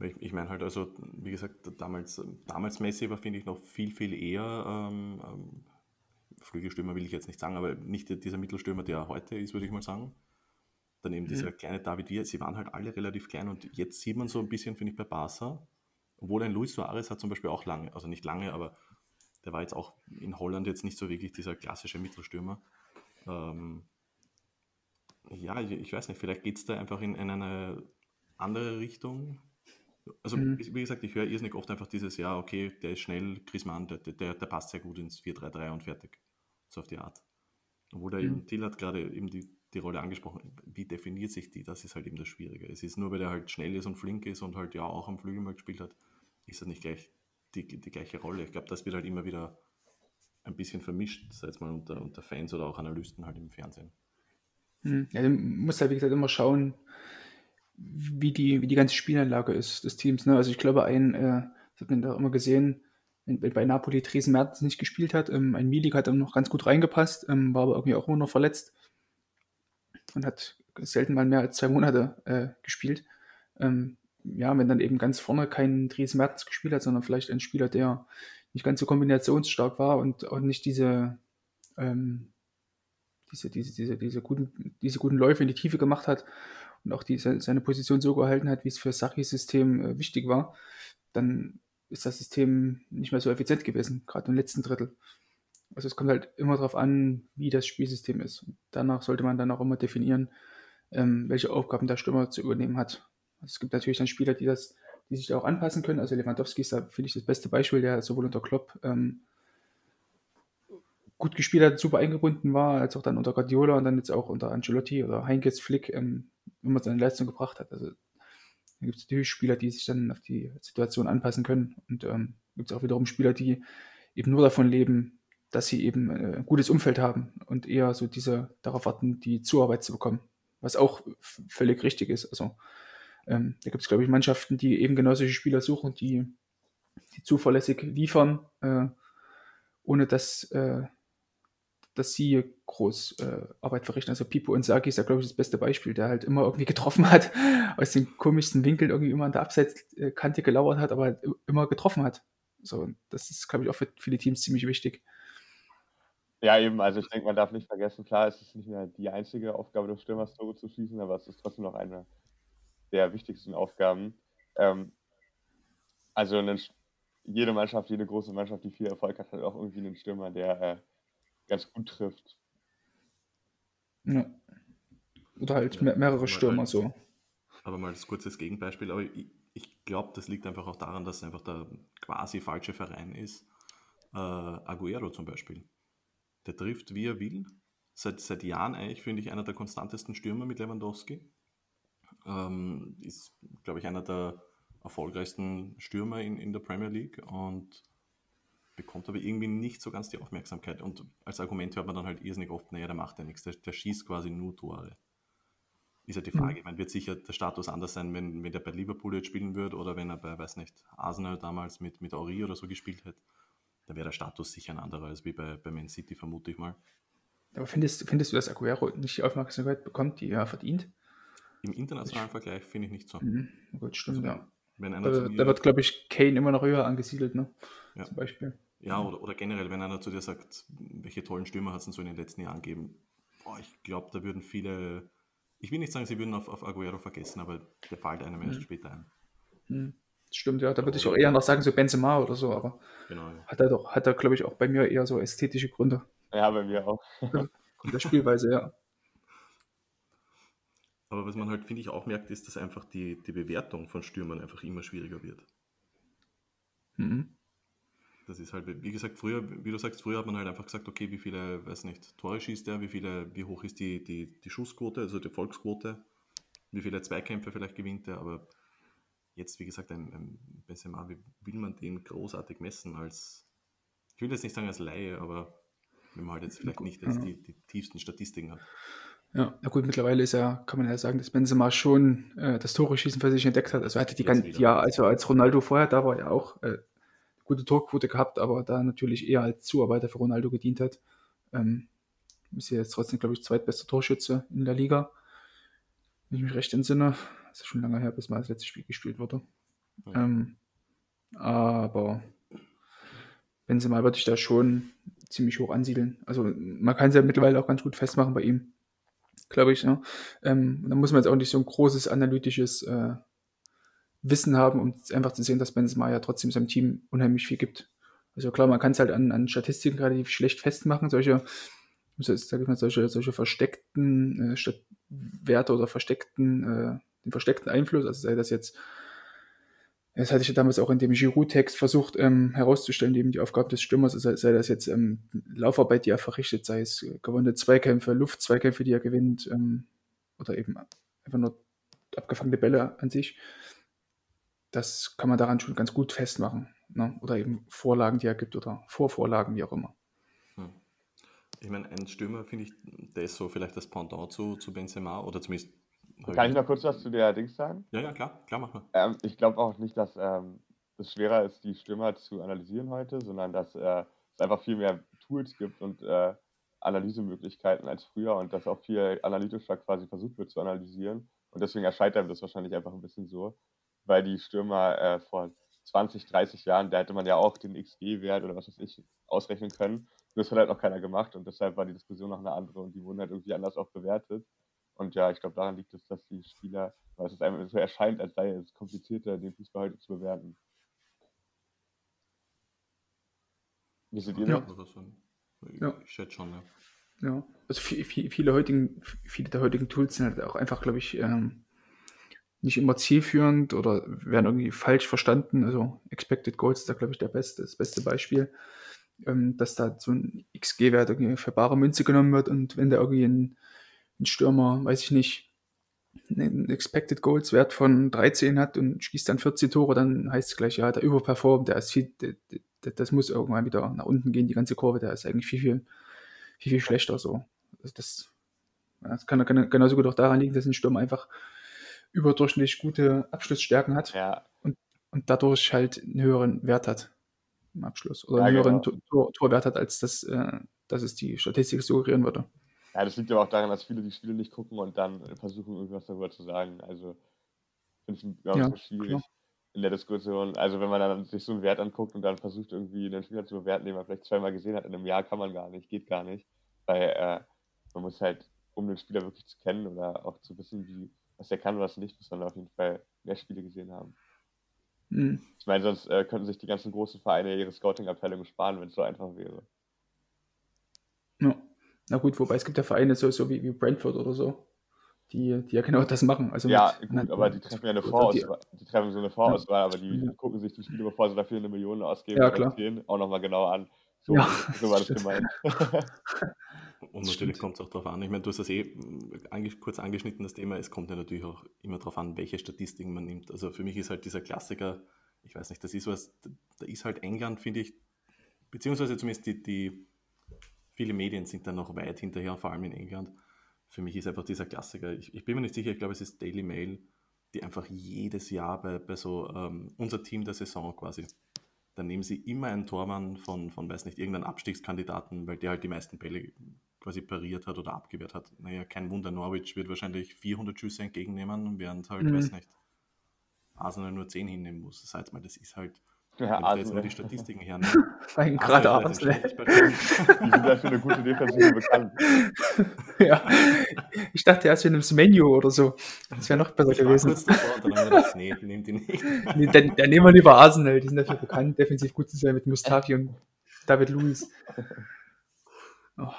Ich, ich meine halt, also, wie gesagt, damals, damals Messi war, finde ich, noch viel, viel eher ähm, ähm Flügelstürmer will ich jetzt nicht sagen, aber nicht dieser Mittelstürmer, der heute ist, würde ich mal sagen. Dann eben mhm. dieser kleine David Villa, sie waren halt alle relativ klein und jetzt sieht man so ein bisschen, finde ich, bei Barca, obwohl ein Luis Suarez hat zum Beispiel auch lange, also nicht lange, aber der war jetzt auch in Holland jetzt nicht so wirklich dieser klassische Mittelstürmer. Ähm, ja, ich, ich, weiß nicht, vielleicht geht es da einfach in, in, eine andere Richtung. Also, mhm. wie gesagt, ich höre irrsinnig oft einfach dieses, ja, okay, der ist schnell, Chris Mann, der, der, der passt sehr gut ins 4-3-3 und fertig so auf die Art. Obwohl da mhm. eben, Till hat gerade eben die, die Rolle angesprochen, wie definiert sich die? Das ist halt eben das Schwierige. Es ist nur, weil er halt schnell ist und flink ist und halt ja auch am Flügel mal gespielt hat, ist er nicht gleich die, die gleiche Rolle. Ich glaube, das wird halt immer wieder ein bisschen vermischt, sei es mal unter, unter Fans oder auch Analysten halt im Fernsehen. Mhm. Ja, du musst halt, wie gesagt, immer schauen, wie die, wie die ganze Spielanlage ist des Teams. Ne? Also ich glaube, ein, äh, das hat man da immer gesehen, wenn bei Napoli Dresden Mertens nicht gespielt hat. Ähm, ein Milik hat dann noch ganz gut reingepasst, ähm, war aber irgendwie auch immer noch verletzt und hat selten mal mehr als zwei Monate äh, gespielt. Ähm, ja, wenn dann eben ganz vorne kein Dresden Mertens gespielt hat, sondern vielleicht ein Spieler, der nicht ganz so kombinationsstark war und auch nicht diese, ähm, diese, diese, diese, diese, guten, diese guten Läufe in die Tiefe gemacht hat und auch diese, seine Position so gehalten hat, wie es für Sachis System äh, wichtig war, dann ist das System nicht mehr so effizient gewesen, gerade im letzten Drittel. Also es kommt halt immer darauf an, wie das Spielsystem ist. Und danach sollte man dann auch immer definieren, ähm, welche Aufgaben der Stürmer zu übernehmen hat. Also es gibt natürlich dann Spieler, die das, die sich da auch anpassen können. Also Lewandowski ist da, finde ich, das beste Beispiel, der sowohl unter Klopp ähm, gut gespielt hat, super eingebunden war, als auch dann unter Guardiola und dann jetzt auch unter Ancelotti oder Heinkes Flick ähm, immer seine Leistung gebracht hat. Also dann gibt es natürlich Spieler, die sich dann auf die Situation anpassen können. Und ähm, gibt es auch wiederum Spieler, die eben nur davon leben, dass sie eben äh, ein gutes Umfeld haben und eher so diese darauf warten, die Zuarbeit zu bekommen. Was auch völlig richtig ist. Also ähm, da gibt es, glaube ich, Mannschaften, die eben genau solche Spieler suchen, die, die zuverlässig liefern, äh, ohne dass äh, dass sie groß äh, Arbeit verrichten. Also Pipo und Saki ist ja, glaube ich, das beste Beispiel, der halt immer irgendwie getroffen hat, aus den komischsten Winkeln irgendwie immer an der Abseitskante gelauert hat, aber halt immer getroffen hat. So, das ist, glaube ich, auch für viele Teams ziemlich wichtig. Ja, eben, also ich denke, man darf nicht vergessen, klar, es ist nicht mehr die einzige Aufgabe des Stürmers, Tore zu schießen, aber es ist trotzdem noch eine der wichtigsten Aufgaben. Ähm, also eine, jede Mannschaft, jede große Mannschaft, die viel Erfolg hat, hat auch irgendwie einen Stürmer, der äh, ganz gut trifft. Ja. Oder halt ja, mehrere Stürmer halt, so. Aber mal als kurzes Gegenbeispiel, aber ich, ich glaube, das liegt einfach auch daran, dass es einfach der quasi falsche Verein ist. Äh, Aguero zum Beispiel. Der trifft, wie er will. Seit, seit Jahren eigentlich, finde ich, einer der konstantesten Stürmer mit Lewandowski. Ähm, ist, glaube ich, einer der erfolgreichsten Stürmer in, in der Premier League und bekommt aber irgendwie nicht so ganz die Aufmerksamkeit. Und als Argument hört man dann halt irrsinnig oft, naja, der macht ja nichts, der, der schießt quasi nur Tore. ist ja die Frage. Mhm. Ich meine, wird sicher der Status anders sein, wenn, wenn der bei Liverpool jetzt spielen würde oder wenn er bei, weiß nicht, Arsenal damals mit, mit Ori oder so gespielt hätte. Da wäre der Status sicher ein anderer als wie bei, bei Man City, vermute ich mal. Aber findest, findest du, dass Aguero nicht die Aufmerksamkeit bekommt, die er verdient? Im internationalen ich, Vergleich finde ich nicht so. Mhm, gut, stimmt, also, ja. Wenn einer da, da wird, glaube ich, Kane immer noch höher angesiedelt, ne? Ja. Zum Beispiel. Ja, oder, oder generell, wenn einer zu dir sagt, welche tollen Stürmer hat es so in den letzten Jahren gegeben, boah, ich glaube, da würden viele, ich will nicht sagen, sie würden auf, auf Aguero vergessen, aber der fällt einem erst mhm. später ein. Mhm. Stimmt, ja, da würde ich auch eher noch sagen, so Benzema oder so, aber genau, ja. hat er doch, hat er, glaube ich, auch bei mir eher so ästhetische Gründe. Ja, bei mir auch. der Spielweise, ja. Aber was man halt, finde ich, auch merkt, ist, dass einfach die, die Bewertung von Stürmern einfach immer schwieriger wird. Mhm. Das ist halt, wie gesagt, früher, wie du sagst, früher hat man halt einfach gesagt, okay, wie viele, weiß nicht, Tore schießt er, wie viele, wie hoch ist die, die, die Schussquote, also die Volksquote, wie viele Zweikämpfe vielleicht gewinnt er, aber jetzt, wie gesagt, ein, ein Benzema, wie will man den großartig messen als, ich will jetzt nicht sagen als Laie, aber wenn man halt jetzt vielleicht nicht jetzt die, die tiefsten Statistiken hat. Ja, na gut, mittlerweile ist ja, kann man ja sagen, dass Benzema schon äh, das Tore-Schießen für sich entdeckt hat. Also hatte die ganze, ja, also als Ronaldo vorher da war, ja auch äh, gute Torquote gehabt, aber da natürlich eher als Zuarbeiter für Ronaldo gedient hat. Ähm, ist ja jetzt trotzdem, glaube ich, zweitbester Torschütze in der Liga. Wenn ich mich recht entsinne. Das ist schon lange her, bis mal das letzte Spiel gespielt wurde. Ja. Ähm, aber Benzema würde ich da schon ziemlich hoch ansiedeln. Also man kann es ja mittlerweile auch ganz gut festmachen bei ihm, glaube ich. Ja. Ähm, da muss man jetzt auch nicht so ein großes analytisches äh, Wissen haben, um einfach zu sehen, dass Benzema ja trotzdem seinem Team unheimlich viel gibt. Also klar, man kann es halt an, an Statistiken relativ schlecht festmachen, solche, sag ich mal, solche, solche versteckten äh, Werte oder versteckten, äh, den versteckten Einfluss, also sei das jetzt das hatte ich ja damals auch in dem Giroud-Text versucht ähm, herauszustellen, eben die Aufgabe des Stürmers, sei, sei das jetzt ähm, Laufarbeit, die er verrichtet, sei es gewonnene Zweikämpfe, Luftzweikämpfe, die er gewinnt, ähm, oder eben einfach nur abgefangene Bälle an sich. Das kann man daran schon ganz gut festmachen. Ne? Oder eben Vorlagen, die er gibt, oder Vorvorlagen, wie auch immer. Hm. Ich meine, ein Stürmer, finde ich, der ist so vielleicht das Pendant zu, zu Benzema, oder zumindest kann ich noch kurz was zu der Dings sagen? Ja, ja, klar, klar, mach mal. Ähm, ich glaube auch nicht, dass ähm, es schwerer ist, die Stürmer zu analysieren heute, sondern dass äh, es einfach viel mehr Tools gibt und äh, Analysemöglichkeiten als früher und dass auch viel analytischer quasi versucht wird zu analysieren. Und deswegen erscheint einem das wahrscheinlich einfach ein bisschen so, weil die Stürmer äh, vor 20, 30 Jahren, da hätte man ja auch den XG-Wert oder was weiß ich ausrechnen können. das hat halt noch keiner gemacht und deshalb war die Diskussion noch eine andere und die wurden halt irgendwie anders auch bewertet. Und ja, ich glaube, daran liegt es, dass die Spieler, weil es einfach so erscheint, als sei es komplizierter, den Fußball heute zu bewerten. Wie seht ihr ja. das? Ja. Ich schätze schon, ja. Ja, also viele, viele, heutigen, viele der heutigen Tools sind halt auch einfach, glaube ich, ähm, nicht immer zielführend oder werden irgendwie falsch verstanden. Also Expected Goals ist da, glaube ich, der beste, das beste Beispiel, ähm, dass da so ein XG-Wert irgendwie für bare Münze genommen wird und wenn da irgendwie ein ein Stürmer, weiß ich nicht, einen Expected Goals Wert von 13 hat und schießt dann 14 Tore, dann heißt es gleich, ja, der überperformt, der ist viel, der, der, das muss irgendwann wieder nach unten gehen, die ganze Kurve, der ist eigentlich viel, viel, viel, viel schlechter so. Also das, das kann, kann genauso gut auch daran liegen, dass ein Stürmer einfach überdurchschnittlich gute Abschlussstärken hat ja. und, und dadurch halt einen höheren Wert hat im Abschluss oder ja, einen höheren genau. Tor, Torwert hat, als das, äh, dass es die Statistik suggerieren würde. Ja, das liegt aber auch daran, dass viele die Spiele nicht gucken und dann versuchen, irgendwas darüber zu sagen. Also, finde ich ja, ja, schwierig klar. in der Diskussion. Also, wenn man dann sich so einen Wert anguckt und dann versucht, irgendwie einen Spieler zu bewerten, den man vielleicht zweimal gesehen hat in einem Jahr, kann man gar nicht, geht gar nicht. Weil äh, man muss halt, um den Spieler wirklich zu kennen oder auch zu wissen, wie, was er kann oder was nicht, muss man auf jeden Fall mehr Spiele gesehen haben. Mhm. Ich meine, sonst äh, könnten sich die ganzen großen Vereine ihre Scouting-Abteilung sparen, wenn es so einfach wäre. Na gut, wobei es gibt ja Vereine so, so wie, wie Brentford oder so, die, die ja genau das machen. Also ja, mit, gut, aber die treffen ja eine Vorauswahl, die, die, treffen so eine Vorauswahl, ja. aber die ja. gucken sich die Spiele, bevor sie dafür eine Million ausgeben, ja, klar. auch nochmal genau an. So, ja, so war das gemeint. Und natürlich kommt es auch darauf an. Ich meine, du hast das eh kurz angeschnitten, das Thema. Es kommt ja natürlich auch immer darauf an, welche Statistiken man nimmt. Also für mich ist halt dieser Klassiker, ich weiß nicht, das ist was, da ist halt England, finde ich, beziehungsweise zumindest die, die viele Medien sind da noch weit hinterher, vor allem in England. für mich ist einfach dieser Klassiker, ich, ich bin mir nicht sicher, ich glaube, es ist Daily Mail, die einfach jedes Jahr bei, bei so ähm, unser Team der Saison quasi, dann nehmen sie immer einen Tormann von, von, weiß nicht, irgendeinem Abstiegskandidaten, weil der halt die meisten Bälle quasi pariert hat oder abgewehrt hat. Naja, kein Wunder, Norwich wird wahrscheinlich 400 Schüsse entgegennehmen, während halt, mhm. weiß nicht, Arsenal nur 10 hinnehmen muss. Das heißt mal, das ist halt, ja, wenn ich jetzt mal die Statistiken her. Ne? Gerade Arsenal. Die sind ja für eine gute Defensive bekannt. ja, ich dachte erst in einem Menu oder so. Das wäre noch besser ich gewesen. Kurz davor und dann haben wir gedacht, nee, nehmt die nicht. nee, dann, dann nehmen wir lieber Arsenal. Die sind dafür bekannt, defensiv gut zu sein mit Mustafi und David Luiz. Oh.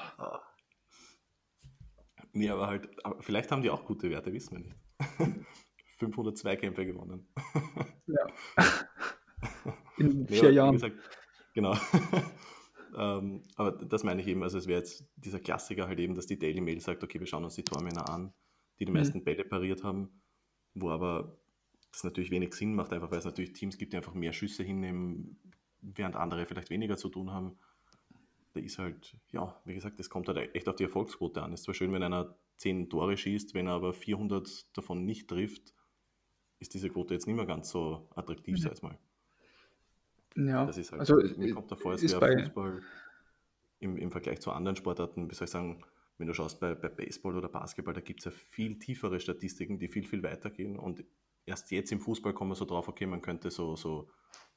Nee, aber halt, aber vielleicht haben die auch gute Werte, wissen wir nicht. 502 Kämpfe gewonnen. ja. In vier ja, Jahren. Gesagt, genau. ähm, aber das meine ich eben, also es wäre jetzt dieser Klassiker halt eben, dass die Daily Mail sagt, okay, wir schauen uns die Tormänner an, die die mhm. meisten Bälle pariert haben, wo aber das natürlich wenig Sinn macht, einfach weil es natürlich Teams gibt, die einfach mehr Schüsse hinnehmen, während andere vielleicht weniger zu tun haben. Da ist halt, ja, wie gesagt, das kommt halt echt auf die Erfolgsquote an. Es ist zwar schön, wenn einer 10 Tore schießt, wenn er aber 400 davon nicht trifft, ist diese Quote jetzt nicht mehr ganz so attraktiv, mhm. sei es mal. Ja, das ist halt, also mir kommt davor, es wäre Fußball im, im Vergleich zu anderen Sportarten, wie soll ich sagen, wenn du schaust bei, bei Baseball oder Basketball, da gibt es ja viel tiefere Statistiken, die viel, viel weiter gehen. Und erst jetzt im Fußball kommen wir so drauf, okay, man könnte so, so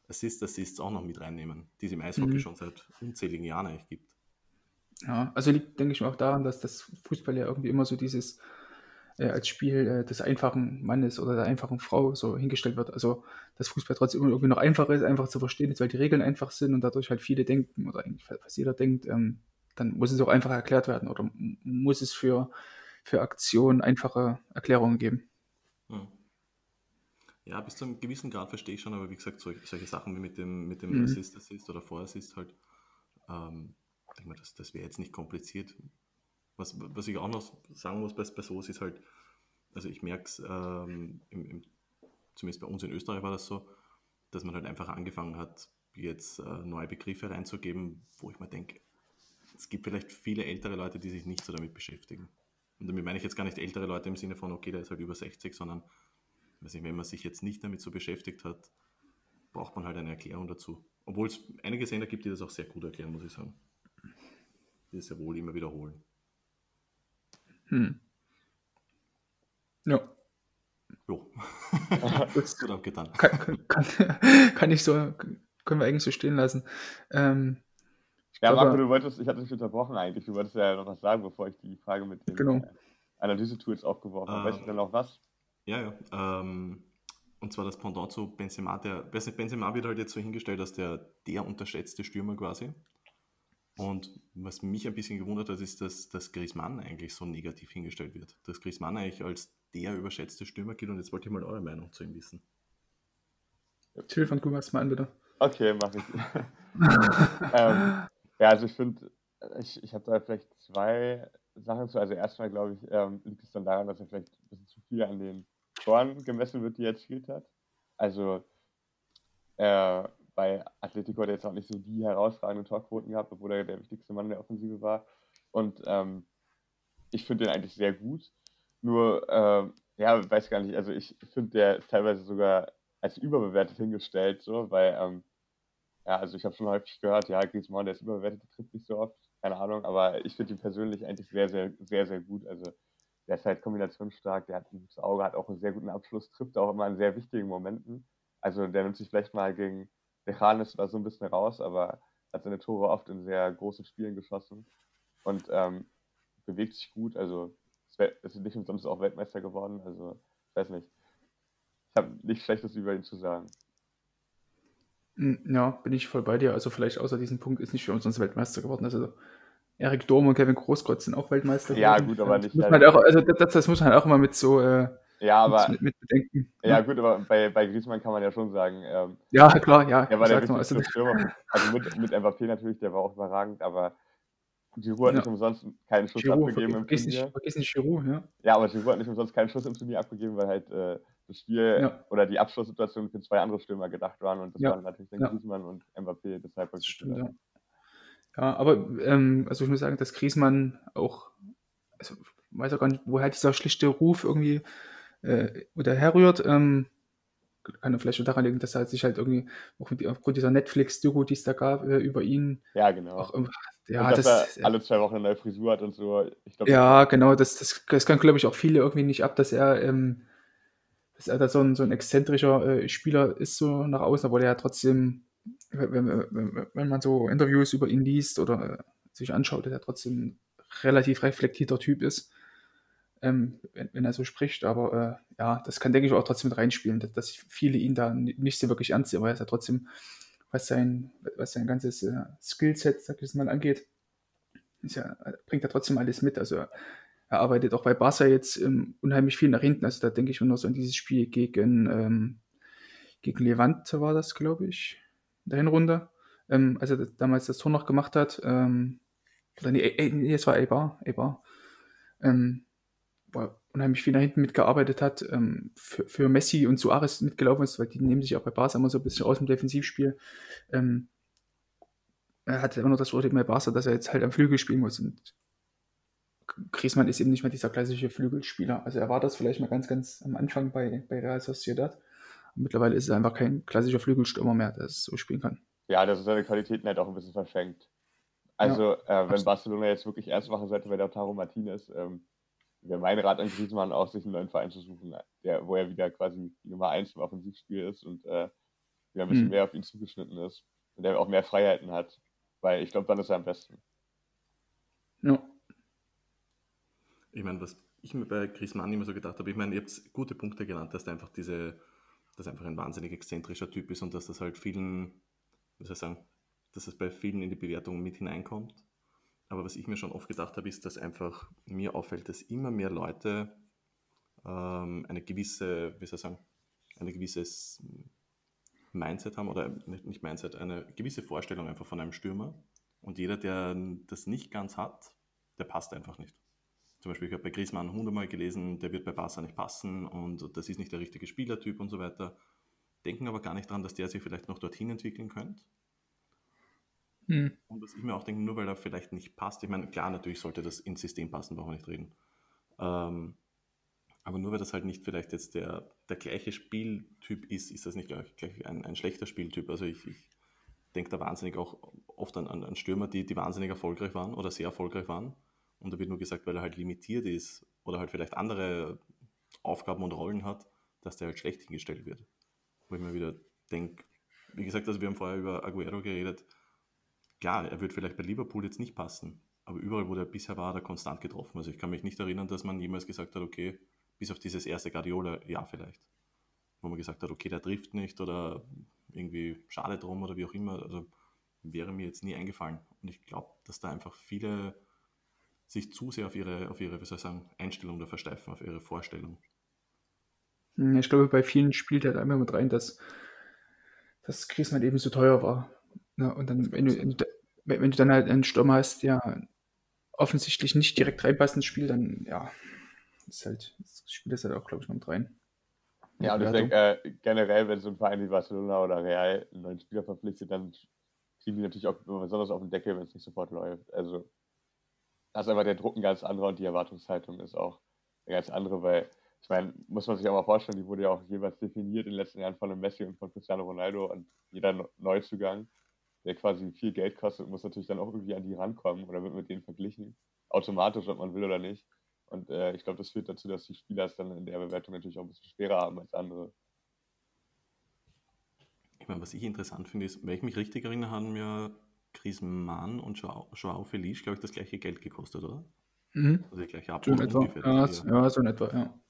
Assist, Assists auch noch mit reinnehmen, die es im Eishockey mhm. schon seit unzähligen Jahren eigentlich gibt. Ja, also liegt, denke ich, auch daran, dass das Fußball ja irgendwie immer so dieses äh, als Spiel äh, des einfachen Mannes oder der einfachen Frau so hingestellt wird. Also dass Fußball trotzdem irgendwie noch einfacher ist, einfach zu verstehen ist, weil die Regeln einfach sind und dadurch halt viele denken oder eigentlich fast jeder denkt, ähm, dann muss es auch einfach erklärt werden oder muss es für, für Aktionen einfache Erklärungen geben. Hm. Ja, bis zu einem gewissen Grad verstehe ich schon, aber wie gesagt, solche, solche Sachen wie mit dem, mit dem mhm. Assist, Assist oder Vorassist halt, ähm, denke mal, das, das wäre jetzt nicht kompliziert. Was, was ich auch noch sagen muss bei, bei SOS ist halt, also ich merke es, ähm, zumindest bei uns in Österreich war das so, dass man halt einfach angefangen hat, jetzt äh, neue Begriffe reinzugeben, wo ich mir denke, es gibt vielleicht viele ältere Leute, die sich nicht so damit beschäftigen. Und damit meine ich jetzt gar nicht ältere Leute im Sinne von, okay, der ist halt über 60, sondern weiß nicht, wenn man sich jetzt nicht damit so beschäftigt hat, braucht man halt eine Erklärung dazu. Obwohl es einige Sender gibt, die das auch sehr gut erklären, muss ich sagen. Die das ja wohl immer wiederholen. Hm. Ja. Jo. das gut abgetan. Kann, kann, kann, ich so, können wir eigentlich so stehen lassen. Ähm, ja, glaube, Marco, du wolltest, ich hatte dich unterbrochen eigentlich, du wolltest ja noch was sagen, bevor ich die Frage mit den genau. äh, Analyse-Tools aufgeworfen habe. Äh, weißt du denn noch was? Ja, ja. Ähm, und zwar das Pendant zu Benzema. Der, Benzema wird halt jetzt so hingestellt als der, der unterschätzte Stürmer quasi. Und was mich ein bisschen gewundert hat, ist, dass, dass Griezmann eigentlich so negativ hingestellt wird. Dass Griezmann eigentlich als der überschätzte Stürmer gilt. Und jetzt wollte ich mal eure Meinung zu ihm wissen. Till, mal an, bitte. Okay, mach ich. ähm, ja, also ich finde, ich, ich habe da vielleicht zwei Sachen zu. Also erstmal, glaube ich, ähm, liegt es dann daran, dass er vielleicht ein bisschen zu viel an den Toren gemessen wird, die er erzielt hat. Also äh, bei Atletico hat er jetzt auch nicht so die herausragenden Torquoten gehabt, obwohl er der wichtigste Mann der Offensive war. Und ähm, ich finde den eigentlich sehr gut. Nur, äh, ja, weiß gar nicht, also ich finde, der ist teilweise sogar als überbewertet hingestellt, so, weil, ähm, ja, also ich habe schon häufig gehört, ja, Griezmann, der ist überbewertet, der trifft nicht so oft, keine Ahnung, aber ich finde ihn persönlich eigentlich sehr, sehr, sehr, sehr gut. Also der ist halt kombinationsstark, der hat ein gutes Auge, hat auch einen sehr guten Abschluss, trifft auch immer in sehr wichtigen Momenten. Also der nimmt sich vielleicht mal gegen Bechanis war so ein bisschen raus, aber hat seine Tore oft in sehr großen Spielen geschossen und ähm, bewegt sich gut. Also ist nicht umsonst auch Weltmeister geworden. Also ich weiß nicht. Ich habe nichts Schlechtes über ihn zu sagen. Hm, ja, bin ich voll bei dir. Also vielleicht außer diesem Punkt ist nicht für uns sonst Weltmeister geworden. Also Erik Dorm und Kevin Großgott sind auch Weltmeister geworden. Ja, gut, aber nicht. Das, halt auch, also das, das, muss man halt auch immer mit so äh, ja, aber, mit, mit bedenken. Ja, gut, aber bei, bei Griezmann kann man ja schon sagen. Ähm, ja, klar, ja. Er war der wichtigste also, Stürmer. Also mit, mit Mbappé natürlich, der war auch überragend, aber Giroud hat ja. nicht umsonst keinen Schuss Giroud, abgegeben im vergiss Turnier. Nicht, vergiss nicht Giroud, ja. Ja, aber Giroud hat nicht umsonst keinen Schuss im Turnier abgegeben, weil halt äh, das Spiel ja. oder die Abschlusssituation für zwei andere Stürmer gedacht waren und das ja. waren natürlich dann Griezmann und Mbappé, deshalb das stimmt, ja. ja, aber ähm, also ich muss sagen, dass Griezmann auch, also weiß auch gar nicht, woher dieser schlichte Ruf irgendwie äh, oder herrührt. Ähm, kann er vielleicht schon daran liegen, dass er sich halt irgendwie auch mit, aufgrund dieser Netflix-Doku, die es da gab, äh, über ihn. Ja, genau. Auch, ja, und dass das, er alle zwei Wochen eine neue Frisur hat und so. Glaub, ja, genau. Das, das, das kann, glaube ich, auch viele irgendwie nicht ab, dass er, ähm, dass er da so ein, so ein exzentrischer äh, Spieler ist, so nach außen, aber der ja trotzdem, wenn, wenn, wenn, man so Interviews über ihn liest oder äh, sich anschaut, dass er trotzdem ein relativ reflektierter Typ ist ähm, wenn, wenn, er so spricht. Aber äh, ja, das kann, denke ich, auch trotzdem mit reinspielen, dass, dass viele ihn da nicht so wirklich ernst sehen, weil er ja trotzdem, was sein, was sein ganzes äh, Skillset, sag ich es mal, angeht, ja, bringt er trotzdem alles mit. Also er arbeitet auch bei Barca jetzt ähm, unheimlich viel nach hinten. Also da denke ich nur so an dieses Spiel gegen, ähm, gegen Levante war das, glaube ich, in der Hinrunde. Ähm, als er damals das Tor noch gemacht hat. Ähm, oder nee, äh, nee, es war Eibar. Eibar. Ähm, unheimlich viel nach hinten mitgearbeitet hat, ähm, für, für, Messi und Suarez mitgelaufen ist, weil die nehmen sich auch bei Barca immer so ein bisschen aus dem Defensivspiel. Ähm, er hatte immer noch das Urteil bei Barca, dass er jetzt halt am Flügel spielen muss. Und Griezmann ist eben nicht mehr dieser klassische Flügelspieler. Also er war das vielleicht mal ganz, ganz am Anfang bei, bei Real Sociedad. Und mittlerweile ist er einfach kein klassischer Flügelstürmer mehr, der es so spielen kann. Ja, das ist seine Qualitäten halt auch ein bisschen verschenkt. Also, ja, äh, wenn Barcelona jetzt wirklich ernst machen sollte bei der Taro Martinez, ähm, wäre mein Rat an Griezmann auch, sich einen neuen Verein zu suchen, der, wo er wieder quasi die Nummer 1 im Offensivspiel ist und äh, wieder ein bisschen mhm. mehr auf ihn zugeschnitten ist und der auch mehr Freiheiten hat. Weil ich glaube, dann ist er am besten. Ja. Ich meine, was ich mir bei Griezmann immer so gedacht habe, ich meine, ihr habt gute Punkte genannt, dass er einfach diese, dass er einfach ein wahnsinnig exzentrischer Typ ist und dass das halt vielen, wie soll ich sagen, dass es bei vielen in die Bewertung mit hineinkommt. Aber was ich mir schon oft gedacht habe, ist, dass einfach mir auffällt, dass immer mehr Leute ähm, eine gewisse, wie soll ich sagen, ein gewisses Mindset haben oder nicht Mindset, eine gewisse Vorstellung einfach von einem Stürmer. Und jeder, der das nicht ganz hat, der passt einfach nicht. Zum Beispiel, ich habe bei Griezmann hundertmal gelesen, der wird bei Barca nicht passen und das ist nicht der richtige Spielertyp und so weiter. Denken aber gar nicht daran, dass der sich vielleicht noch dorthin entwickeln könnte hm. Und was ich mir auch denke, nur weil er vielleicht nicht passt, ich meine, klar, natürlich sollte das ins System passen, brauchen wir nicht reden. Ähm, aber nur weil das halt nicht vielleicht jetzt der, der gleiche Spieltyp ist, ist das nicht gleich, gleich ein, ein, schlechter Spieltyp. Also ich, ich denke da wahnsinnig auch oft an, an, an, Stürmer, die, die wahnsinnig erfolgreich waren oder sehr erfolgreich waren. Und da wird nur gesagt, weil er halt limitiert ist oder halt vielleicht andere Aufgaben und Rollen hat, dass der halt schlecht hingestellt wird. Wo ich mir wieder denke, wie gesagt, also wir haben vorher über Aguero geredet, klar, er wird vielleicht bei Liverpool jetzt nicht passen, aber überall, wo er bisher war, hat er konstant getroffen. Also ich kann mich nicht erinnern, dass man jemals gesagt hat, okay, bis auf dieses erste Guardiola, ja vielleicht, wo man gesagt hat, okay, der trifft nicht oder irgendwie schade drum oder wie auch immer. Also wäre mir jetzt nie eingefallen. Und ich glaube, dass da einfach viele sich zu sehr auf ihre, auf ihre, wie soll ich sagen, Einstellung da versteifen, auf ihre Vorstellung. Ich glaube, bei vielen spielt halt einmal mit rein, dass das Griezmann eben so teuer war. Ja, und dann, wenn du, wenn du dann halt einen Sturm hast, der offensichtlich nicht direkt reinpasst ins Spiel, dann ja, ist halt, das Spiel ist halt auch, glaube ich, noch mit rein. Ja, und ich denke, äh, generell, wenn so ein Verein wie Barcelona oder Real einen neuen Spieler verpflichtet, dann kriegen die natürlich auch besonders auf den Deckel, wenn es nicht sofort läuft. Also, da ist einfach der Druck ein ganz anderer und die Erwartungshaltung ist auch eine ganz andere, weil ich meine, muss man sich auch mal vorstellen, die wurde ja auch jeweils definiert in den letzten Jahren von einem Messi und von Cristiano Ronaldo und jeder Neuzugang der quasi viel Geld kostet, muss natürlich dann auch irgendwie an die rankommen oder wird mit denen verglichen. Automatisch, ob man will oder nicht. Und äh, ich glaube, das führt dazu, dass die Spieler es dann in der Bewertung natürlich auch ein bisschen schwerer haben als andere. Ich meine, was ich interessant finde, ist, wenn ich mich richtig erinnere, haben mir Griezmann und Joao, Felice, glaube ich, das gleiche Geld gekostet, oder? Mhm. Also die gleiche Abholung so ungefähr. Ja, ja, so in etwa, ja.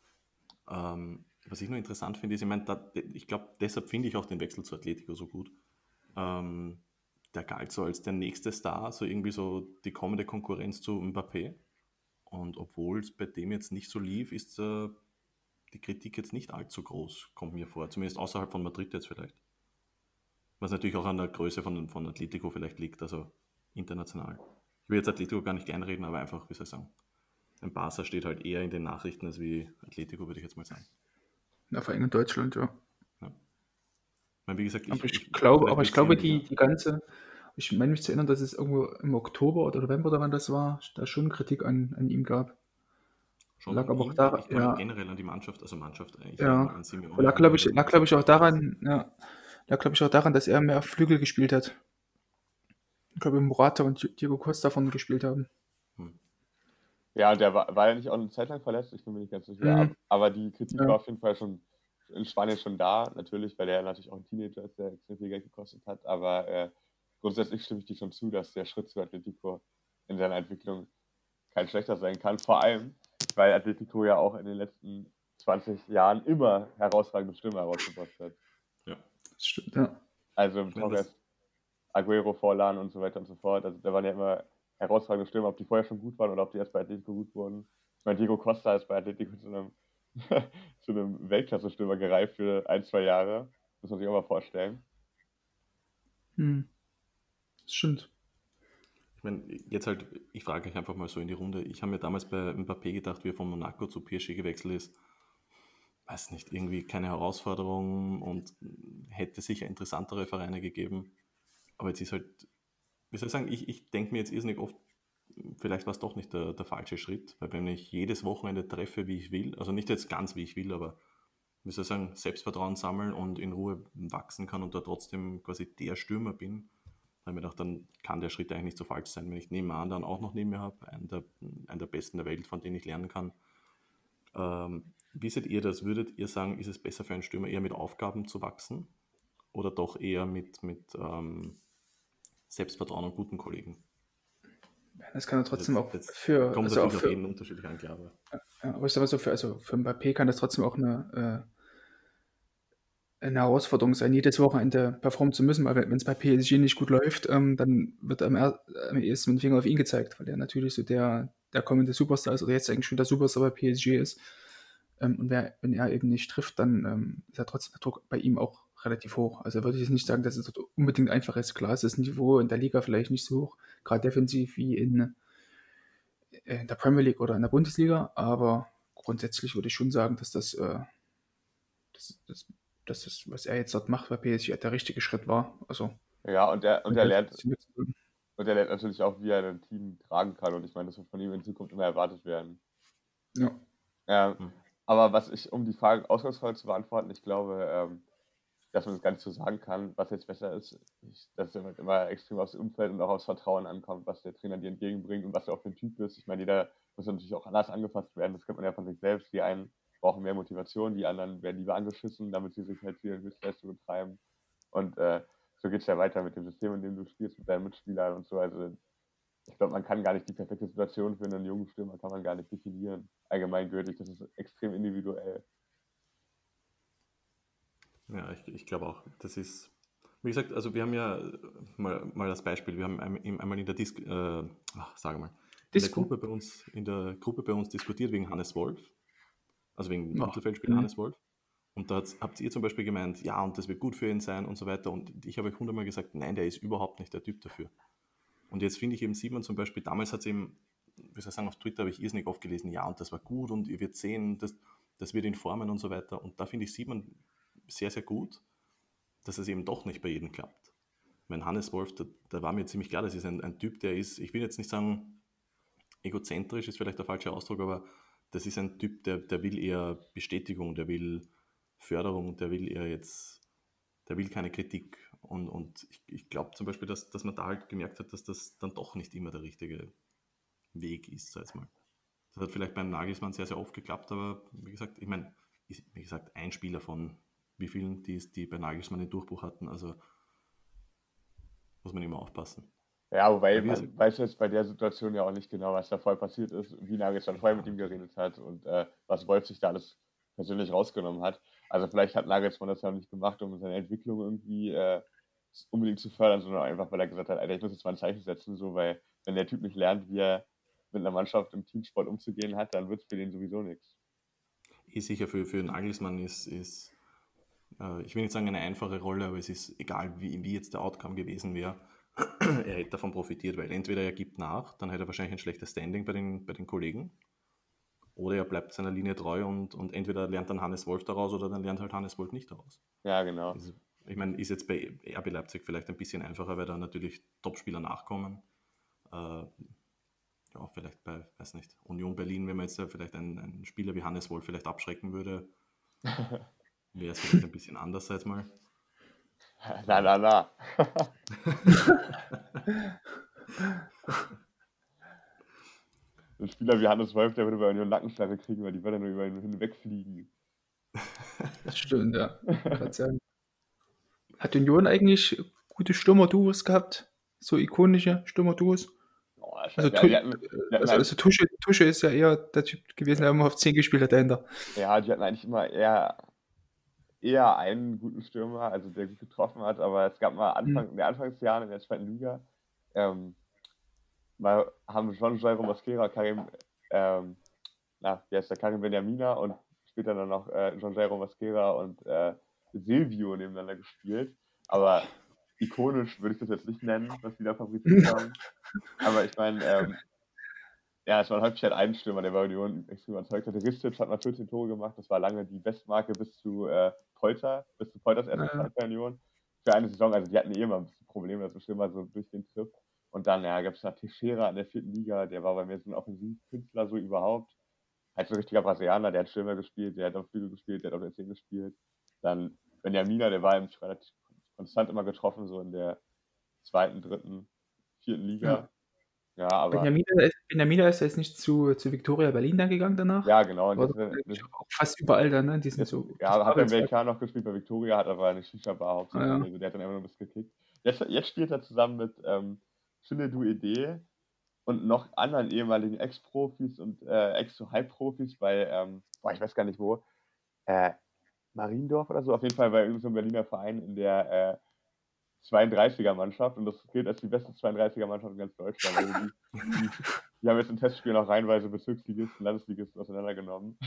Ähm, was ich nur interessant finde, ist, ich meine, da, ich glaube, deshalb finde ich auch den Wechsel zu Atletico so gut. Ähm, der galt so als der nächste Star, so irgendwie so die kommende Konkurrenz zu Mbappé. Und obwohl es bei dem jetzt nicht so lief, ist äh, die Kritik jetzt nicht allzu groß, kommt mir vor. Zumindest außerhalb von Madrid jetzt vielleicht. Was natürlich auch an der Größe von, von Atletico vielleicht liegt, also international. Ich will jetzt Atletico gar nicht einreden, aber einfach, wie soll ich sagen, ein Barca steht halt eher in den Nachrichten als wie Atletico, würde ich jetzt mal sagen. Ja, vor allem in Deutschland, ja. Meine, wie gesagt, ich, aber ich, ich glaube, aber ich glaube, die, die ganze, ich meine mich zu erinnern, dass es irgendwo im Oktober oder November oder wann das war, da schon Kritik an, an ihm gab. Schon lag aber auch daran, ja, generell an die Mannschaft, also Mannschaft, ich ja, an Simeone lag glaube ich, lag glaube ich auch daran, ja, lag glaube ich auch daran, dass er mehr Flügel gespielt hat. Ich glaube, Morata und Diego Costa von gespielt haben. hm, Ja, und der war, war ja nicht auch eine Zeit lang verletzt, ich bin mir nicht ganz sicher. Mhm, Aber die Kritik war ja, auf jeden Fall schon in Spanien schon da, natürlich, weil er natürlich auch ein Teenager ist, der extrem viel Geld gekostet hat. Aber äh, grundsätzlich stimme ich dir schon zu, dass der Schritt zu Atletico in seiner Entwicklung kein schlechter sein kann. Vor allem, weil Atletico ja auch in den letzten 20 Jahren immer herausragende Stürmer herausgebracht hat. ja. das stimmt, ja. Also das, Torres, Aguero, Forlan und so weiter und so fort. Also da waren ja immer herausragende Stürmer, ob die vorher schon gut waren oder ob die erst bei Atletico gut wurden. Ich meine, Diego Costa ist bei Atletico zu einem, zu einem Weltklasse-Stürmer gereift für ein, zwei Jahre. Muss man sich auch mal vorstellen. Hm, das stimmt. ich meine, jetzt halt, ich frage euch einfach mal so in die Runde. Ich habe mir damals bei Mbappé gedacht, wie er von Monaco zu PSG gewechselt ist. Weiß nicht, irgendwie keine Herausforderung und hätte sicher interessantere Vereine gegeben. Aber jetzt ist halt, wie soll ich sagen, ich, ich denke mir jetzt irrsinnig oft, vielleicht war es doch nicht der, der falsche Schritt, weil wenn ich jedes Wochenende treffe, wie ich will, also nicht jetzt ganz wie ich will, aber wie soll ich sagen, Selbstvertrauen sammeln und in Ruhe wachsen kann und da trotzdem quasi der Stürmer bin, ich mir gedacht, dann kann der Schritt eigentlich nicht so falsch sein, wenn ich nebenan dann auch noch neben mir habe, einen der, einen der besten der Welt, von denen ich lernen kann. Ähm, wie seht ihr das? Würdet ihr sagen, ist es besser für einen Stürmer eher mit Aufgaben zu wachsen oder doch eher mit, mit ähm, Selbstvertrauen und guten Kollegen? Das kann er Also trotzdem jetzt, auch jetzt für, kommt also auch natürlich auf für, jeden unterschiedlich an, aber ja, aber ich sag mal so, für, also für Mbappé kann das trotzdem auch eine, äh, eine Herausforderung sein, jedes Wochenende performen zu müssen, weil wenn es bei PSG nicht gut läuft, ähm, dann wird am, er, am ehesten mit dem Finger auf ihn gezeigt, weil er natürlich so der, der kommende Superstar ist oder jetzt eigentlich schon der Superstar bei PSG ist. Ähm, und wer, wenn er eben nicht trifft, dann ähm, ist ja trotzdem der Druck bei ihm auch relativ hoch. Also würde ich jetzt nicht sagen, dass es dort unbedingt einfach ist. Klar ist das Niveau in der Liga vielleicht nicht so hoch, gerade defensiv wie in, äh, in der Premier League oder in der Bundesliga, aber grundsätzlich würde ich schon sagen, dass das, äh, dass, dass, dass das, was er jetzt dort macht bei PSG, der richtige Schritt war. Also Ja, und er, und er lernt, und er lernt natürlich auch, wie er ein Team tragen kann. Und ich meine, das wird von ihm in Zukunft immer erwartet werden. Ja. Ja, hm. aber was ich, um die Frage Ausgangsfrage zu beantworten, ich glaube, ähm, dass man das gar nicht so sagen kann, was jetzt besser ist. Ich, dass es halt immer extrem aufs Umfeld und auch aufs Vertrauen ankommt, was der Trainer dir entgegenbringt und was er auch für ein Typ ist. Ich meine, jeder muss natürlich auch anders angepasst werden. Das kennt man ja von sich selbst. Die einen brauchen mehr Motivation, die anderen werden lieber angeschissen, damit sie sich halt wieder Höchstleistung betreiben. Und äh, so geht es ja weiter mit dem System, in dem du spielst, mit deinen Mitspielern und so. Also ich glaube, man kann gar nicht die perfekte Situation für einen jungen Stürmer, kann man gar nicht definieren. Allgemeingültig, das ist extrem individuell. Ja, ich, ich glaube auch. Das ist, wie gesagt, also wir haben ja äh, mal, mal das Beispiel, wir haben ein- einmal in der Dis äh, ach, sage mal, in der. Gruppe bei uns, in der Gruppe bei uns diskutiert wegen Hannes Wolf, also wegen Ja. Mittelfeldspieler Mhm. Hannes Wolf. Und da habt ihr zum Beispiel gemeint, ja, und das wird gut für ihn sein und so weiter. Und ich habe euch hundertmal gesagt, nein, der ist überhaupt nicht der Typ dafür. Und jetzt finde ich eben, sieht man zum Beispiel, damals hat es eben, wie soll ich sagen, auf Twitter habe ich irrsinnig oft gelesen, ja, und das war gut und ihr werdet sehen, das, das wird ihn formen und so weiter. Und da finde ich, sieht man sehr, sehr gut, dass es eben doch nicht bei jedem klappt. Mein Hannes Wolf, da, da war mir ziemlich klar, das ist ein, ein Typ, der ist, ich will jetzt nicht sagen, egozentrisch ist vielleicht der falsche Ausdruck, aber das ist ein Typ, der, der will eher Bestätigung, der will Förderung, der will eher jetzt, der will keine Kritik. Und, und ich, ich glaube zum Beispiel, dass, dass man da halt gemerkt hat, dass das dann doch nicht immer der richtige Weg ist, sag ich mal. Das hat vielleicht beim Nagelsmann sehr, sehr oft geklappt, aber wie gesagt, ich meine, wie gesagt, ein Spieler von wie vielen, die, es- die bei Nagelsmann den Durchbruch hatten, also muss man immer aufpassen. Ja, wobei man weiß jetzt bei der Situation ja auch nicht genau, was da vorher passiert ist, wie Nagelsmann vorher mit ihm geredet hat und äh, was Wolf sich da alles persönlich rausgenommen hat. Also vielleicht hat Nagelsmann das ja auch nicht gemacht, um seine Entwicklung irgendwie äh, unbedingt zu fördern, sondern einfach, weil er gesagt hat, Alter, ich muss jetzt mal ein Zeichen setzen, so, weil wenn der Typ nicht lernt, wie er mit einer Mannschaft im Teamsport umzugehen hat, dann wird es für den sowieso nichts. Eh sicher für, für Nagelsmann ist, ist äh, ich will nicht sagen eine einfache Rolle, aber es ist egal, wie, wie jetzt der Outcome gewesen wäre, er hätte davon profitiert, weil entweder er gibt nach, dann hätte er wahrscheinlich ein schlechtes Standing bei den, bei den Kollegen, oder er bleibt seiner Linie treu und, und entweder lernt dann Hannes Wolf daraus oder dann lernt halt Hannes Wolf nicht daraus. Ja, genau. Also, ich meine, ist jetzt bei RB Leipzig vielleicht ein bisschen einfacher, weil da natürlich Topspieler nachkommen. Äh, ja, vielleicht bei, weiß nicht, Union Berlin, wenn man jetzt vielleicht einen, einen Spieler wie Hannes Wolf vielleicht abschrecken würde, wäre es vielleicht ein bisschen anders als mal. Na, na, na. Ein Spieler wie Hannes Wolf, der würde bei Union Nackenschläge kriegen, weil die würde nur über ihn hinwegfliegen. Das stimmt, ja. Hat Union eigentlich gute Stürmer-Duos gehabt? So ikonische Stürmer-Duos? Oh, also, ja, hatten, also, also Tusche, Tusche ist ja eher der Typ gewesen, der immer auf 10 gespielt hat dahinter. Ja, die hatten eigentlich immer eher, eher einen guten Stürmer, also der gut getroffen hat, aber es gab mal Anfang, hm. in den Anfangsjahren in der zweiten Liga, ähm, mal haben Jean Jairo Mosquera, Karim, ähm, na, wie heißt der, Karim Benjamina und später dann noch äh, Jean Jairo Mosquera und äh, Silvio nebeneinander gespielt. Aber ikonisch würde ich das jetzt nicht nennen, was die da fabriziert haben. Aber ich meine, ähm, ja, es war häufig halt ein Stürmer, der bei Union extrem überzeugt hat. Ristic hat mal 14 Tore gemacht, das war lange die Bestmarke bis zu äh, Polter, bis zu Polters erste Zeit bei Union. Für eine Saison, also die hatten eh immer ein bisschen Probleme, dass so mal so durch den Trip. Und dann ja, gab es da Teixeira in der vierten Liga, der war bei mir so ein Offensivkünstler so überhaupt. Halt so ein richtiger Brasilianer, der hat Stürmer gespielt, der hat auf Flügel gespielt, der hat auf der 10 gespielt. Dann Benjamina, der war im relativ konstant immer getroffen, so in der zweiten, dritten, vierten Liga. Ja. Ja, aber. Benjamina ist, Benjamina ist jetzt nicht zu, zu Victoria Berlin dann gegangen danach? Ja, genau. Und das, das, auch fast überall dann, ne? Die sind so, ja, hat beim WK noch gespielt bei Victoria, hat aber eine Shisha-Bar hauptsächlich. Ah, ja. Also der hat dann immer nur ein bisschen gekickt. Jetzt, jetzt spielt er zusammen mit ähm, Du Idee und noch anderen ehemaligen Ex-Profis und äh, Ex-Halbprofis bei, ähm, boah, ich weiß gar nicht wo, äh, Mariendorf oder so, auf jeden Fall bei irgendeinem Berliner Verein in der äh, 32er-Mannschaft und das gilt als die beste 32er-Mannschaft in ganz Deutschland. Also die, die, die, haben jetzt im Testspiel noch reihenweise Bezirksligisten, Landesligisten auseinandergenommen.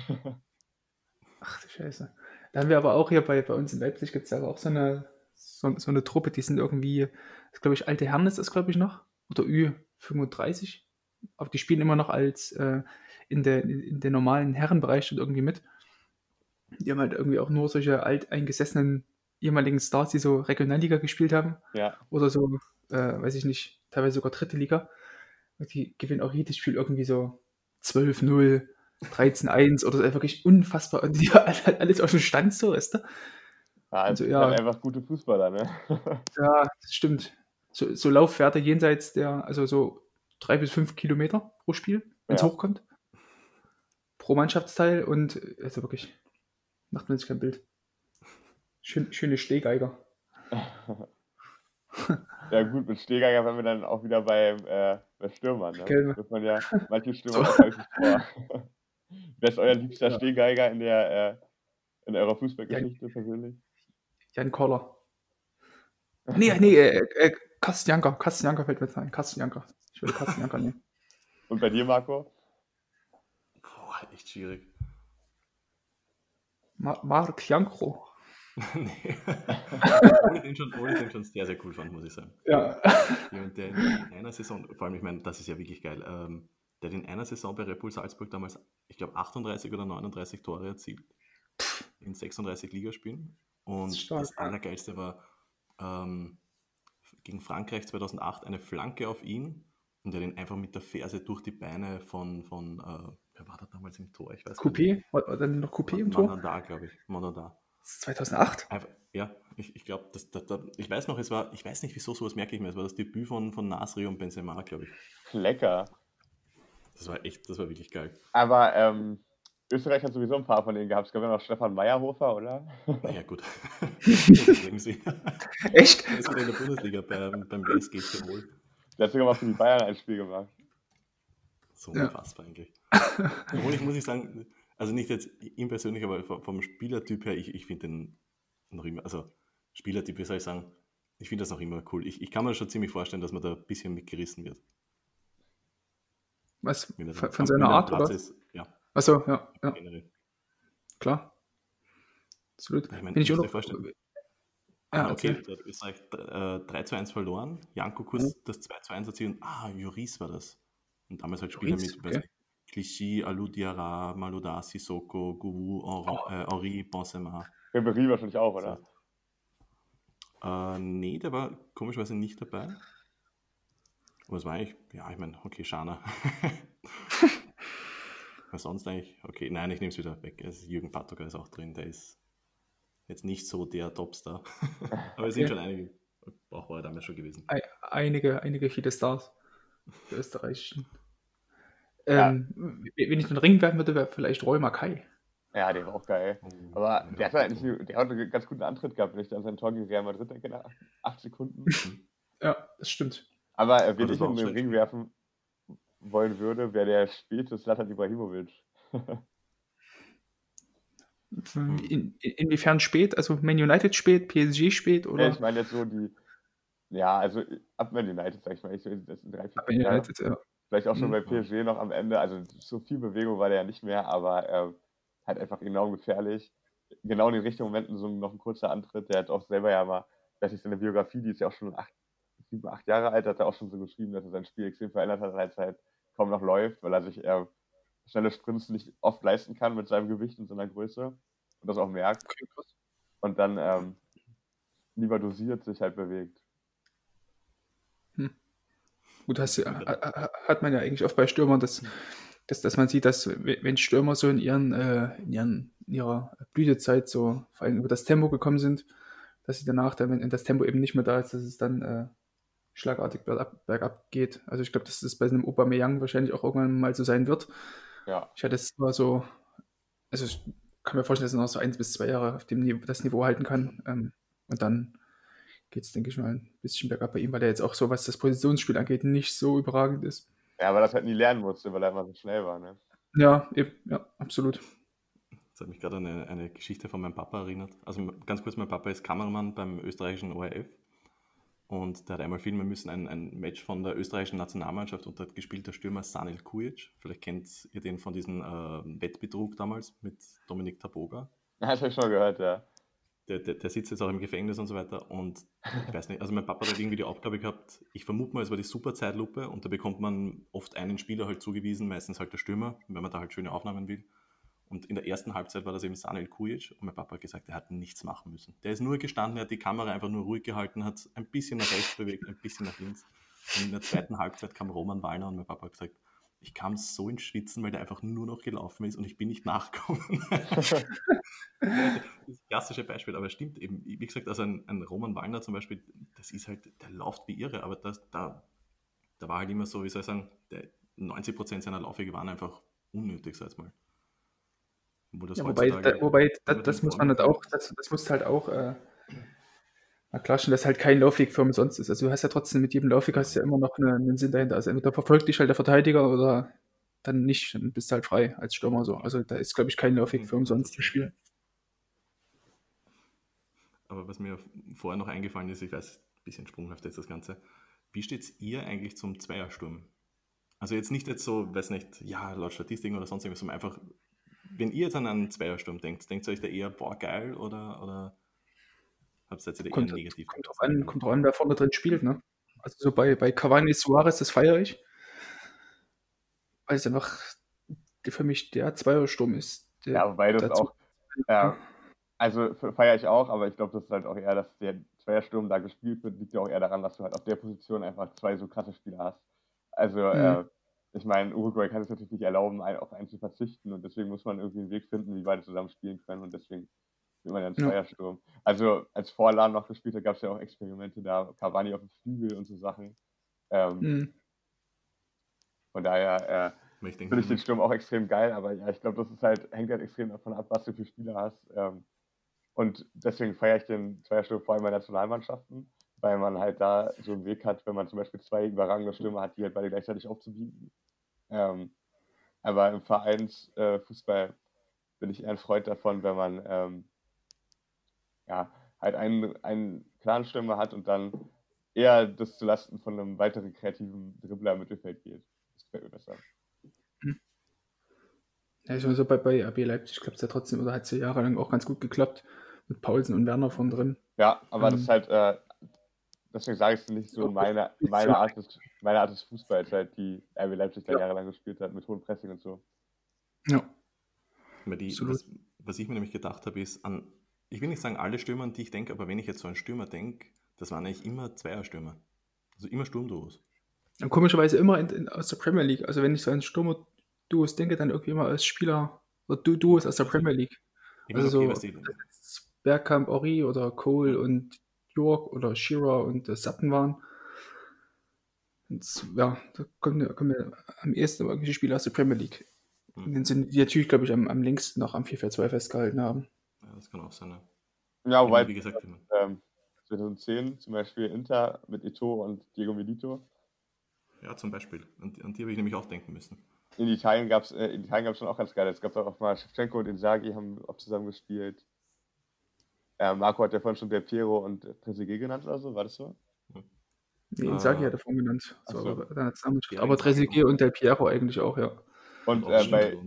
Ach du Scheiße. Da haben wir aber auch hier bei, bei uns in Leipzig gibt es ja auch so eine, so, so, eine Truppe, die sind irgendwie, das glaube ich, alte Herren ist das, glaube ich, noch, oder Ü35. Aber die spielen immer noch als äh, in, der, in der normalen Herrenbereich schon irgendwie mit. Die haben halt irgendwie auch nur solche alteingesessenen ehemaligen Stars, die so Regionalliga gespielt haben. Ja. Oder so, äh, weiß ich nicht, teilweise sogar dritte Liga. Die gewinnen auch jedes Spiel irgendwie so 12-0, 13-1 oder so, wirklich unfassbar. Und die halt alles auf dem Stand so, weißt du? Ja, also, ja. einfach gute Fußballer, ne? ja, das stimmt. So, so Laufwerte jenseits der, also so drei bis fünf Kilometer pro Spiel, wenn es ja. hochkommt. Pro Mannschaftsteil und also wirklich Macht man sich kein Bild. Schön, schöne Stehgeiger. ja gut, mit Stehgeiger wären wir dann auch wieder bei, äh, bei Stürmern. Ne? Okay. Das man ja manche Stürmer so. häufig vor. Wer ist euer liebster ja. Stehgeiger in der äh, in eurer Fußballgeschichte Jan, persönlich? Jan Koller. Nee, nee, äh, äh, Kastianka. Kastianka fällt mir jetzt ein. Kastianka. Ich würde Kastianka nehmen. Und bei dir, Marco? Boah, echt schwierig. Mark Jankro. nee. Ich, den schon, ich den schon sehr, sehr cool fand, muss ich sagen. Ja. Und der in einer Saison, vor allem, ich meine, das ist ja wirklich geil, ähm, der hat in einer Saison bei Red Bull Salzburg damals, ich glaube, 38 oder 39 Tore erzielt. In 36 Ligaspielen. Und das, das Allergeilste war ähm, gegen Frankreich 2008 eine Flanke auf ihn und er ihn einfach mit der Ferse durch die Beine von, von äh, wer war da damals im Tor? Ich weiß Coupé? War, war dann noch Coupé im Tor? Monada, glaube ich. Monada. 2008? Einfach, ja, ich, ich glaube, das, das, das, ich weiß noch, es war, ich weiß nicht wieso, sowas merke ich mir, es war das Debüt von, von Nasri und Benzema, glaube ich. Lecker. Das war echt, das war wirklich geil. Aber ähm, Österreich hat sowieso ein paar von denen gehabt. Es gab ja noch Stefan Meyerhofer, oder? Ja, gut. Echt? Der ist in der Bundesliga beim, beim BSG Tirol. Der hat sogar mal für die Bayern ein Spiel gemacht. So ja. unfassbar eigentlich. Obwohl ich muss ich sagen, also nicht jetzt ihm persönlich, aber vom Spielertyp her, ich, ich finde den noch immer, also Spielertyp, wie soll ich sagen, ich finde das noch immer cool. Ich, ich kann mir schon ziemlich vorstellen, dass man da ein bisschen mitgerissen wird. Was? Von, von seiner Art, oder? Ist, ja. Achso, ja. ja. Klar. Absolut. Ich meine, ich auch noch, vorstellen. Ah, ah okay. okay. Österreich äh, 3 zu 1 verloren. Janko kurz mhm. das 2 zu 1 erzielt. Ah, Juris war das. Und damals halt Spieler mit okay. Clichy, Alou Diarra, Malouda, Sissoko, Gouvou, Henri, äh, Benzema. Ribéry wahrscheinlich auch, oder? Äh, nee, der war komischerweise nicht dabei. Was war ich? Ja, ich meine, okay, Schana. Was sonst eigentlich? Okay, nein, ich nehme es wieder weg. Also Jürgen Patoga ist auch drin, der ist jetzt nicht so der Topstar. Aber es sind schon einige brauchbare damals schon gewesen. Einige, einige viele Stars der österreichischen. Ähm, ja. Wenn ich den Ring werfen würde, wäre vielleicht Roy Mackay. Ja, der war auch geil. Oh, Aber der hat eigentlich der hat einen ganz guten Antritt gehabt, wenn ich an sein Tor gegen Real Madrid denke, nach acht Sekunden. ja, das stimmt. Aber äh, wenn ich in den Ring werfen wollen würde, wäre der späte Slatan Ibrahimovic. in, inwiefern spät? Also Man United spät, PSG spät? Oder? Ja, ich meine jetzt so die, ja, also ab Man United, sag ich mal, ich, das sind drei, vier Man United, ja. Vielleicht auch schon mhm. bei PSG noch am Ende, also so viel Bewegung war der ja nicht mehr, aber äh, halt einfach enorm gefährlich. Genau in den richtigen Momenten so noch ein kurzer Antritt, der hat auch selber ja mal, weiß ich, seine Biografie, die ist ja auch schon acht, sieben, acht Jahre alt, hat er auch schon so geschrieben, dass er sein Spiel extrem verändert hat, als er halt kaum noch läuft, weil er sich eher schnelle Sprints nicht oft leisten kann mit seinem Gewicht und seiner Größe und das auch merkt. Und dann ähm, lieber dosiert sich halt bewegt. Gut, hast, hat man ja eigentlich oft bei Stürmern, dass, dass, dass man sieht, dass wenn Stürmer so in, ihren, äh, in, ihren, in ihrer Blütezeit so vor allem über das Tempo gekommen sind, dass sie danach, dann, wenn das Tempo eben nicht mehr da ist, dass es dann äh, schlagartig bergab, bergab geht. Also ich glaube, dass das bei einem Aubameyang wahrscheinlich auch irgendwann mal so sein wird. Ja. Ich hatte es mal so, also ich kann mir vorstellen, dass er noch so eins bis zwei Jahre auf dem Niveau, das Niveau halten kann. Ähm, und dann geht es, denke ich mal, ein bisschen bergab bei ihm, weil er jetzt auch so, was das Positionsspiel angeht, nicht so überragend ist. Ja, weil er das halt nie lernen musste, weil er immer so schnell war. Ne? Ja, eben, ja, absolut. Das hat mich gerade an eine, eine Geschichte von meinem Papa erinnert. Also ganz kurz, mein Papa ist Kameramann beim österreichischen ORF und der hat einmal filmen müssen, ein, ein Match von der österreichischen Nationalmannschaft und da hat gespielt der Stürmer Sanil Kujic. Vielleicht kennt ihr den von diesem äh, Wettbetrug damals mit Dominik Taboga. Ja, das habe ich schon gehört, ja. Der, der, der, sitzt jetzt auch im Gefängnis und so weiter. Und ich weiß nicht, also mein Papa hat irgendwie die Aufgabe gehabt, ich vermute mal, es war die super Zeitlupe und da bekommt man oft einen Spieler halt zugewiesen, meistens halt der Stürmer, wenn man da halt schöne Aufnahmen will. Und in der ersten Halbzeit war das eben Sanel Kujic und mein Papa hat gesagt, er hat nichts machen müssen. Der ist nur gestanden, er hat die Kamera einfach nur ruhig gehalten, hat ein bisschen nach rechts bewegt, ein bisschen nach links. Und in der zweiten Halbzeit kam Roman Wallner und mein Papa hat gesagt, ich kam so ins Schwitzen, weil der einfach nur noch gelaufen ist und ich bin nicht nachgekommen. das klassische Beispiel, aber es stimmt eben. Wie gesagt, also ein, ein, Roman Wallner zum Beispiel, das ist halt, der läuft wie irre, aber das, da, da war halt immer so, wie soll ich sagen, 90% seiner Laufwege waren einfach unnötig, sag ich mal. Wo das ja, wobei, da, wobei das, das muss man halt auch, das, das muss halt auch äh, mal klarstellen, dass halt kein Laufweg für umsonst ist. Also du hast ja trotzdem mit jedem Laufweg hast ja immer noch eine, einen Sinn dahinter. Also entweder verfolgt dich halt der Verteidiger oder dann nicht, dann bist du halt frei als Stürmer so. Also da ist, glaube ich, kein Laufweg für umsonst im Spiel. Aber was mir vorher noch eingefallen ist, ich weiß, ein bisschen sprunghaft jetzt das Ganze. Wie steht es ihr eigentlich zum Zweiersturm? Also jetzt nicht jetzt so, weiß nicht, ja, laut Statistiken oder sonst irgendwas, sondern einfach, wenn ihr jetzt an einen Zweiersturm denkt, denkt ihr euch da eher, boah, geil oder, oder da eher kommt, negativ? Kommt drauf, an, kommt drauf an, wer vorne drin spielt, ne? Also so bei, bei Cavani Suarez, das feiere ich. Weil es einfach für mich der Zweiersturm ist. Der ja, wobei das auch, ja, also feiere ich auch, aber ich glaube, das ist halt auch eher, dass der Zweiersturm da gespielt wird, liegt ja auch eher daran, dass du halt auf der Position einfach zwei so krasse Spieler hast. Also, mhm. äh, ich meine, Uruguay kann es natürlich nicht erlauben, auf einen zu verzichten und deswegen muss man irgendwie einen Weg finden, wie beide zusammen spielen können und deswegen ja einen Zweiersturm. Ja. Also als Vorladen noch gespielt hat, gab es ja auch Experimente da, Cavani auf dem Flügel und so Sachen. Ähm, mhm. Von daher äh, finde ich den Sturm auch extrem geil, aber ja, ich glaube, das ist halt, hängt halt extrem davon ab, was du für Spieler hast. Ähm, und deswegen feiere ich den Zweiersturm vor allem bei Nationalmannschaften, weil man halt da so einen Weg hat, wenn man zum Beispiel zwei überragende Stürmer hat, die halt beide gleichzeitig aufzubieten. Ähm, aber im Vereinsfußball äh, bin ich eher ein Freund davon, wenn man ähm, ja, halt einen, einen klaren Stürmer hat und dann eher das zulasten von einem weiteren kreativen Dribbler im Mittelfeld geht. Das gefällt mir besser. Ja, ich so bei, bei RB Leipzig klappt es ja trotzdem, oder hat es ja jahrelang auch ganz gut geklappt mit Paulsen und Werner von drin. Ja, aber ähm, das ist halt, äh, deswegen sage ich es nicht so, meine, meine, Art des, meine Art des Fußballs, halt, die RB Leipzig da ja. jahrelang gespielt hat, mit hohem Pressing und so. Ja. Die, was, was, ich mir nämlich gedacht habe, ist, an, ich will nicht sagen alle Stürmer, an die ich denke, aber wenn ich jetzt so an Stürmer denke, das waren eigentlich immer Zweierstürmer. Also immer Sturmduos. Und komischerweise immer in, in, aus der Premier League. Also wenn ich so an Stürmer-Duos denke, dann irgendwie immer als Spieler oder du Duos aus der Premier League. Also okay, so Bergkamp, Ori oder Cole und York oder Shearer und äh, Sutton waren. Und, ja, da kommen, kommen wir am ehesten irgendwelche Spieler aus der Premier League. Hm. Und dann sind die natürlich, glaube ich, am, am längsten noch am 4-4-2 festgehalten haben. Ja, das kann auch sein. Ne? Ja, wobei, wie gesagt, ähm, 2010 zum Beispiel Inter mit Ito und Diego Milito. Ja, zum Beispiel. An, an die habe ich nämlich auch denken müssen. In Italien gab es äh, in Italien gab's schon auch ganz geil. Es gab auch mal Shevchenko und Inzaghi haben auch zusammen gespielt. Äh, Marco hat ja vorhin schon Del Piero und Trezeguet genannt oder so, war das so? Hm. Nee, Inzaghi ah. hat er vorhin genannt. So, so. Aber, aber Trezeguet und Del Piero eigentlich auch, ja. Und äh, bei,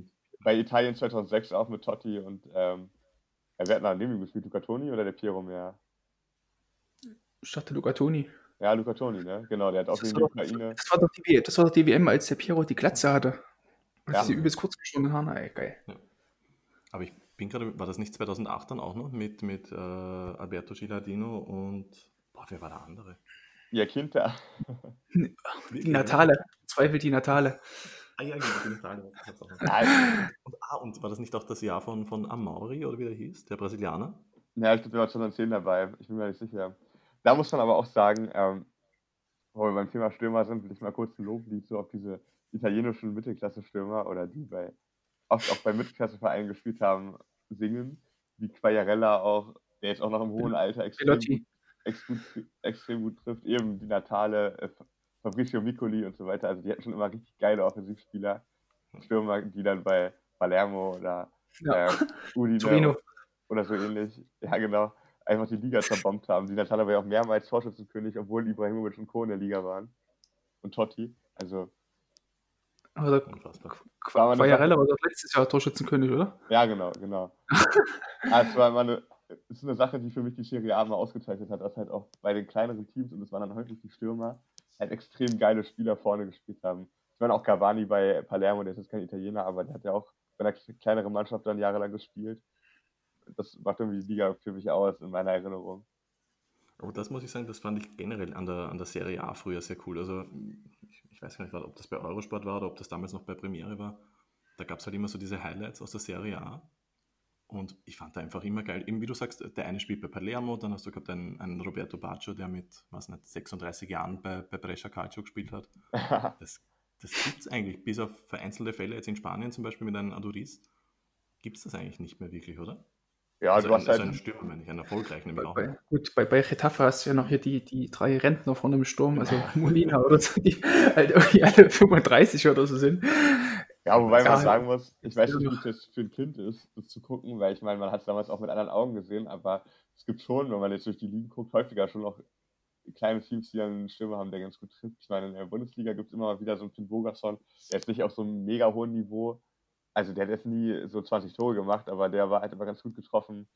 bei Italien 2006 auch mit Totti und ähm, wer hat nach ihm gespielt? Luca Toni oder der Piero mehr? Ich dachte Luca Toni. Ja, Luca Toni, ne? Genau, der hat auch gegen die Ukraine. Das war, doch die, das war doch die WM, als der Piero die Glatze hatte. Und ja. diese übelst kurz geschorenen Haare, ey, geil. Ja. Aber ich bin gerade, war das nicht 2008 dann auch noch mit, mit äh, Alberto Gilardino und, boah, wer war der andere? Ja, Kinter. Die Natale, zweifelt die Natale. Ah ja, genau, Natale. Nein. Und, ah, und war das nicht auch das Jahr von, von Amaury oder wie der hieß, der Brasilianer? Ja, ich glaube, der war 2010 dabei. Ich bin mir nicht sicher. Da muss man aber auch sagen, ähm, wo wir beim Thema Stürmer sind, will ich mal kurz ein Loblied so auf diese italienischen Mittelklasse-Stürmer oder die bei oft auch bei Mittelklassevereinen gespielt haben, singen. Wie Quagliarella auch, der jetzt auch noch im hohen Alter extrem extrem, extrem gut trifft. Eben die Natale, Fabrizio Micoli und so weiter. Also die hatten schon immer richtig geile Offensivspieler. Stürmer, die dann bei Palermo oder ja. äh, Udine oder so ähnlich, ja genau, einfach die Liga zerbombt haben. Die Natale war ja auch mehrmals Torschützenkönig, obwohl Ibrahimovic und Co. in der Liga waren. Und Totti. Also aber Quagliarella war doch letztes Jahr Torschützenkönig, oder? Ja, genau, genau. also war eine, ist eine Sache, die für mich die Serie A mal ausgezeichnet hat, dass halt auch bei den kleineren Teams, und es waren dann häufig die Stürmer, halt extrem geile Spieler vorne gespielt haben. Ich meine auch Cavani bei Palermo, der ist jetzt kein Italiener, aber der hat ja auch bei einer kleineren Mannschaft dann jahrelang gespielt. Das macht irgendwie die Liga für mich aus, in meiner Erinnerung. Aber das muss ich sagen, das fand ich generell an der, an der Serie A früher sehr cool. Also ich weiß gar nicht, ob das bei Eurosport war oder ob das damals noch bei Premiere war. Da gab es halt immer so diese Highlights aus der Serie A. Und ich fand da einfach immer geil. Eben wie du sagst, der eine spielt bei Palermo, dann hast du gehabt einen, einen Roberto Baccio, der mit, was nicht, 36 Jahren bei, bei Brescia Calcio gespielt hat. das das gibt es eigentlich, bis auf vereinzelte Fälle, jetzt in Spanien zum Beispiel mit einem Aduriz, gibt es das eigentlich nicht mehr wirklich, oder? Ja, also du hast ein, halt. Also einen Stürmer, meine ich, einen erfolgreichen nämlich auch. Bei, gut, bei, bei Getafe hast du ja noch hier die, die drei Rentner vorne im Sturm, also Molina oder so, die halt irgendwie alle 35 oder so sind. Ja, wobei man sagen muss, ich weiß nicht, wie das für ein Kind ist, das zu gucken, weil ich meine, man hat es damals auch mit anderen Augen gesehen, aber es gibt schon, wenn man jetzt durch die Ligen guckt, häufiger schon noch kleine Teams, die einen Stürmer haben, der ganz gut trifft. Ich meine, in der Bundesliga gibt es immer mal wieder so einen Finn Bogerson, der ist nicht auf so einem mega hohen Niveau, also der hat jetzt nie so 20 Tore gemacht, aber der war halt immer ganz gut getroffen.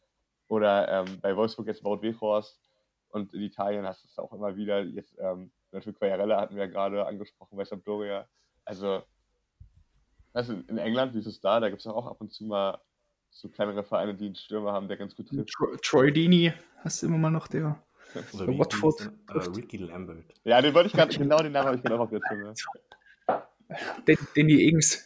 Oder ähm, bei Wolfsburg jetzt Wout Weghorst und in Italien hast du es auch immer wieder. Jetzt ähm, natürlich Quagliarella hatten wir ja gerade angesprochen bei Sampdoria. Also, weißt du, in England, wie ist es da? Da gibt es auch ab und zu mal so kleinere Vereine, die einen Stürmer haben, der ganz gut trifft. Troy Dini hast du immer mal noch der. Oder Watford. Äh, Ricky Lambert. Ja, den wollte ich gerade, genau den Namen habe ich gerade auch auf der Zunge. Danny Ings.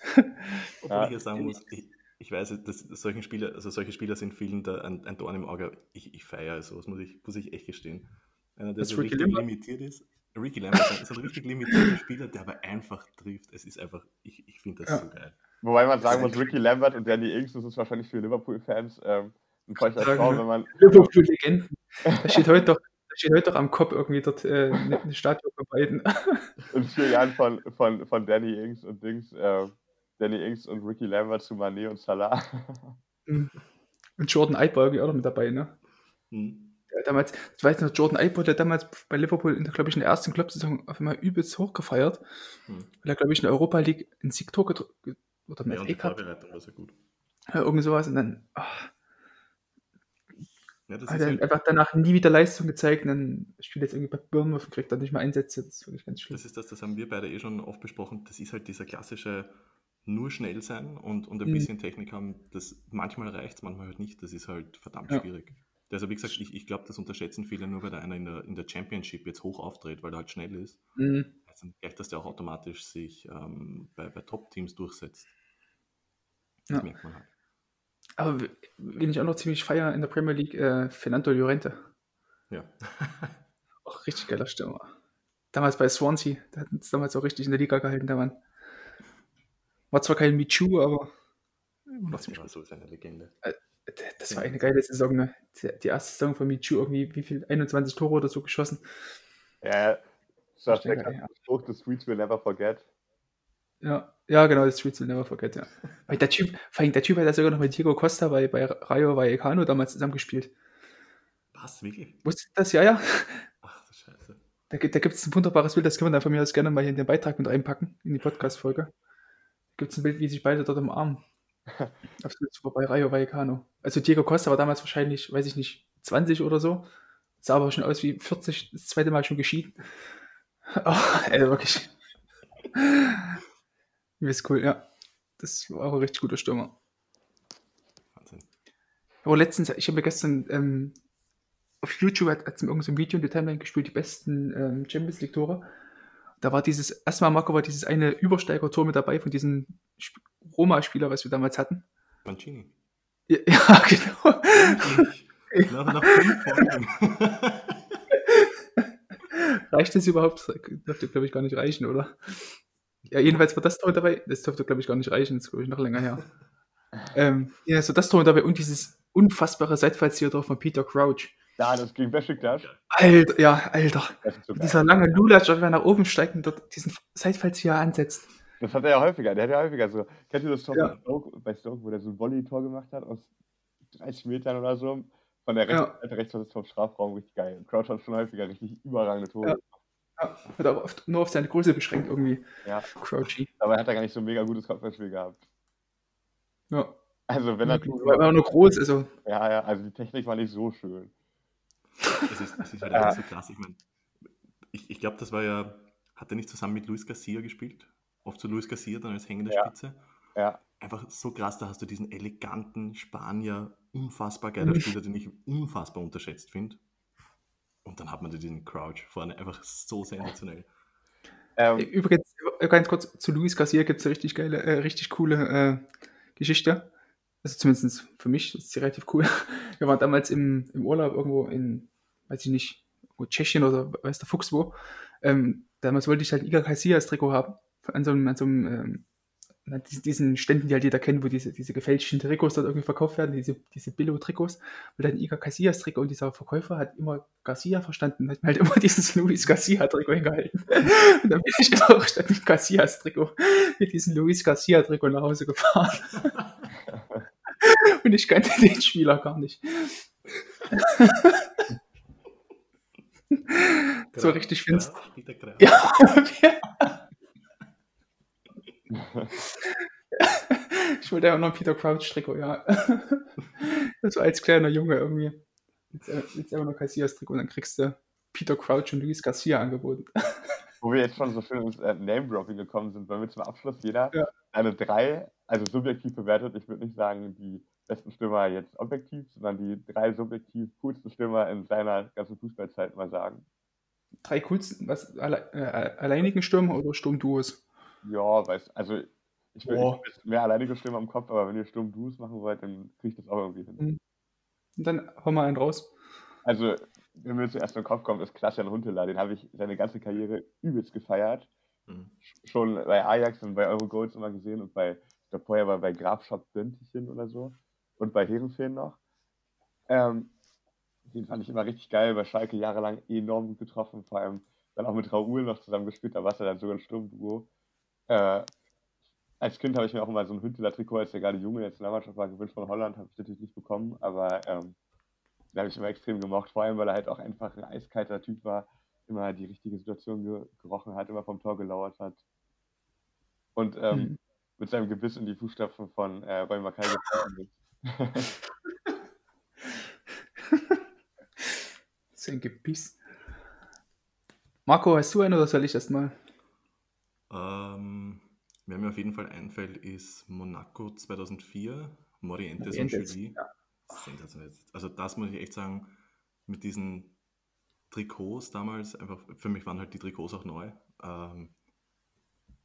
Obwohl ja. ich ja sagen muss, ich, ich weiß, dass solche Spieler, also solche Spieler sind vielen da ein, ein Dorn im Auge. Ich, ich feiere sowas, muss ich, muss ich echt gestehen. Einer, der so richtig Lambert? limitiert ist. Ricky Lambert ist ein richtig limitierter Spieler, der aber einfach trifft. Es ist einfach, ich, ich finde das ja. so geil. Wobei man sagen muss, Ricky Lambert und Danny Ings, das ist wahrscheinlich für Liverpool-Fans ähm, ein falscher Traum, wenn man. Liverpool-Legenden. Da steht heute doch da steht heute doch am Kopf irgendwie dort äh, eine Statue von beiden. In vier Jahren von, von, von Danny Ings und Dings, äh, Danny Ings und Ricky Lambert zu Mané und Salah. Mhm. Und Jordan Eiber irgendwie auch noch mit dabei, ne? Mhm. Ja, damals, ich weiß noch, Jordan Eiber, der damals bei Liverpool, in, glaube ich, in der ersten Clubsaison auf einmal übelst hochgefeiert. Mhm. Weil er, glaube ich, in der Europa League ein Siegtor gedrückt oder im ja, sehr gut. Ja, irgend sowas und dann, oh, ja, hat er halt einfach danach nie wieder Leistung gezeigt und dann spielt jetzt irgendwie bei Bournemouth und kriegt dann nicht mehr Einsätze. Das ist wirklich ganz schlimm. Das ist das, das haben wir beide eh schon oft besprochen. Das ist halt dieser klassische nur schnell sein und, und ein mhm. bisschen Technik haben. Das, manchmal reicht es, manchmal halt nicht. Das ist halt verdammt ja. schwierig. Also wie gesagt, ich, ich glaube, das unterschätzen viele nur, weil der einer in der, in der Championship jetzt hoch auftritt, weil er halt schnell ist. Mhm. dann gleich, dass der auch automatisch sich ähm, bei, bei Top-Teams durchsetzt. Das Ja. merkt man halt. Aber w- wen ich auch noch ziemlich feier in der Premier League, äh, Fernando Llorente. Ja. Auch richtig geiler Stürmer. Damals bei Swansea, der hat uns damals auch richtig in der Liga gehalten, der Mann. War zwar kein Michu, aber noch ziemlich war so seine Legende. gut. Das war eine geile Saison, ne? Die, erste Saison von Michu, irgendwie, wie viel? 21 Tore oder so geschossen. Ja, das ist der Spruch, the streets will never forget. Ja, ja, genau, das Streets will never forget, ja. Weil der Typ, vor allem der Typ hat ja sogar noch mit Diego Costa bei, bei Rayo Vallecano damals zusammengespielt. Was, wirklich? Wusstet ihr das? Ja, ja. Ach du Scheiße. Da, gibt- da gibt es ein wunderbares Bild, das können wir dann von mir aus gerne mal hier in den Beitrag mit reinpacken, in die Podcast-Folge. Da gibt es ein Bild, wie sich beide dort im Arm auf dem bei Rayo Vallecano. Also Diego Costa war damals wahrscheinlich, weiß ich nicht, 20 oder so. Sah aber schon aus wie 40, das zweite Mal schon geschieden. Oh, ey, wirklich. Ist cool, ja. Das war auch ein richtig guter Stürmer. Wahnsinn. Aber letztens, ich habe mir gestern ähm, auf YouTube hat es irgendein so ein Video in der Timeline gespielt, die besten ähm, Champions League Tore. Da war dieses, erstmal Marco war dieses eine Übersteiger-Tor mit dabei von diesem Roma-Spieler, was wir damals hatten. Mancini. Ja, ja genau. Nach, nach fünf Folgen. Reicht das überhaupt? Das dürfte, glaube ich, gar nicht reichen, oder? Ja, jedenfalls war das Tor dabei. Das dürfte, glaube ich, gar nicht reichen. Das ist, glaube ich, noch länger her. ähm, ja, so das Tor dabei und dieses unfassbare Seitfallzieher von Peter Crouch. Ja, das ging Besiktas. Alter, ja, Alter. So. Dieser lange Lulatsch, wenn er nach oben steigt und dort diesen Seitfallzieher ansetzt. Das hat er ja häufiger. Der hat ja häufiger so. Kennt ihr das Tor Ja. bei, Stoke, bei Stoke, wo der so ein Volley-Tor gemacht hat aus 30 Metern oder so? Von der rechten. Seite rechts vom Strafraum richtig geil. Und Crouch hat schon häufiger richtig überragende Tore. Ja. Ja, hat aber oft nur auf seine Größe beschränkt irgendwie. Ja. Crouchy. Dabei hat er gar nicht so ein mega gutes Kopfballspiel gehabt. Ja. Also wenn er Weil er nur groß ist. Also, ja, ja, also die Technik war nicht so schön. Das ist, das ist halt Ja. so krass. Ich meine, ich, ich glaube, das war ja, hat er nicht zusammen mit Luis Garcia gespielt? Oft so Luis Garcia dann als hängende Ja. Spitze. Ja, Einfach so krass, da hast du diesen eleganten Spanier, unfassbar geiler Mhm. Spieler, den ich unfassbar unterschätzt finde. Und dann hat man diesen Crouch vorne, einfach so sensationell. ähm, Übrigens, äh, ganz kurz, zu Luis Garcia gibt es eine richtig geile, äh, richtig coole äh, Geschichte. Also zumindest für mich ist sie relativ cool. Wir waren damals im, im Urlaub irgendwo in, weiß ich nicht, Tschechien oder weiß der Fuchs wo. Ähm, damals wollte ich halt Iga Casillas Trikot haben. An so einem, an so einem ähm, diesen- Ständen, die halt jeder kennt, wo diese, diese gefälschten Trikots dort irgendwie verkauft werden, diese, diese Billo-Trikots. Und dann Iga Casillas Trikot und dieser Verkäufer hat immer Garcia verstanden, hat mir halt immer dieses Luis Garcia Trikot hingehalten. Und dann bin ich auch statt dem Garcias Trikot mit diesem Luis Garcia Trikot nach Hause gefahren. Und ich kannte den Spieler gar nicht. So richtig finster. Ja. Ich wollte ja auch noch ein Peter Crouch Trikot, ja. Das war als kleiner Junge irgendwie. Jetzt, äh, jetzt einfach noch Garcias Trikot und dann kriegst du Peter Crouch und Luis Garcia angeboten. wo wir jetzt schon so schön ins äh, Name-Dropping gekommen sind, wollen wir zum Abschluss jeder Ja. eine drei, also subjektiv bewertet, ich würde nicht sagen, die besten Stürmer jetzt objektiv, sondern die drei subjektiv coolsten Stürmer in seiner ganzen Fußballzeit mal sagen. Drei coolsten, was, alle, äh, alleinigen Stürmer oder Sturmduos? Ja, weiß, also ich Boah. ich will mehr alleinige Stürmer im Kopf, aber wenn ihr Sturm-Duos machen wollt, dann kriege ich das auch irgendwie hin. Und dann hau mal einen raus. Also, wenn mir zuerst in den Kopf kommt, ist Klaas-Jan Huntelaar, den habe ich seine ganze Karriere übelst gefeiert. Mhm. schon bei Ajax und bei Eurogoals immer gesehen und bei, ich glaube vorher war bei Grafschaft Döntichen oder so und bei Herenfeen noch. Ähm, den fand ich immer richtig geil, bei Schalke jahrelang enorm gut getroffen, vor allem dann auch mit Raoul noch zusammen gespielt, da war es ja dann sogar ein Sturmduo. Äh, als Kind habe ich mir auch immer so ein Hünteler-Trikot, als der gerade junge jetzt in der Mannschaft war, gewünscht von Holland, habe ich natürlich nicht bekommen, aber ähm, den habe ich immer extrem gemocht, vor allem weil er halt auch einfach ein eiskalter Typ war, immer die richtige Situation ge gerochen hat, immer vom Tor gelauert hat. Und ähm, Mhm. mit seinem Gebiss in die Fußstapfen von äh, Roy Mackay getreten ist. Sein Gebiss. Marco, hast du einen oder soll ich erst mal? Wer mir auf jeden Fall einfällt, ist Monaco 2004, Morientes und Morientes, Julie. ja. Sensationell. Also das muss ich echt sagen, mit diesen Trikots damals, einfach, für mich waren halt die Trikots auch neu. Ähm,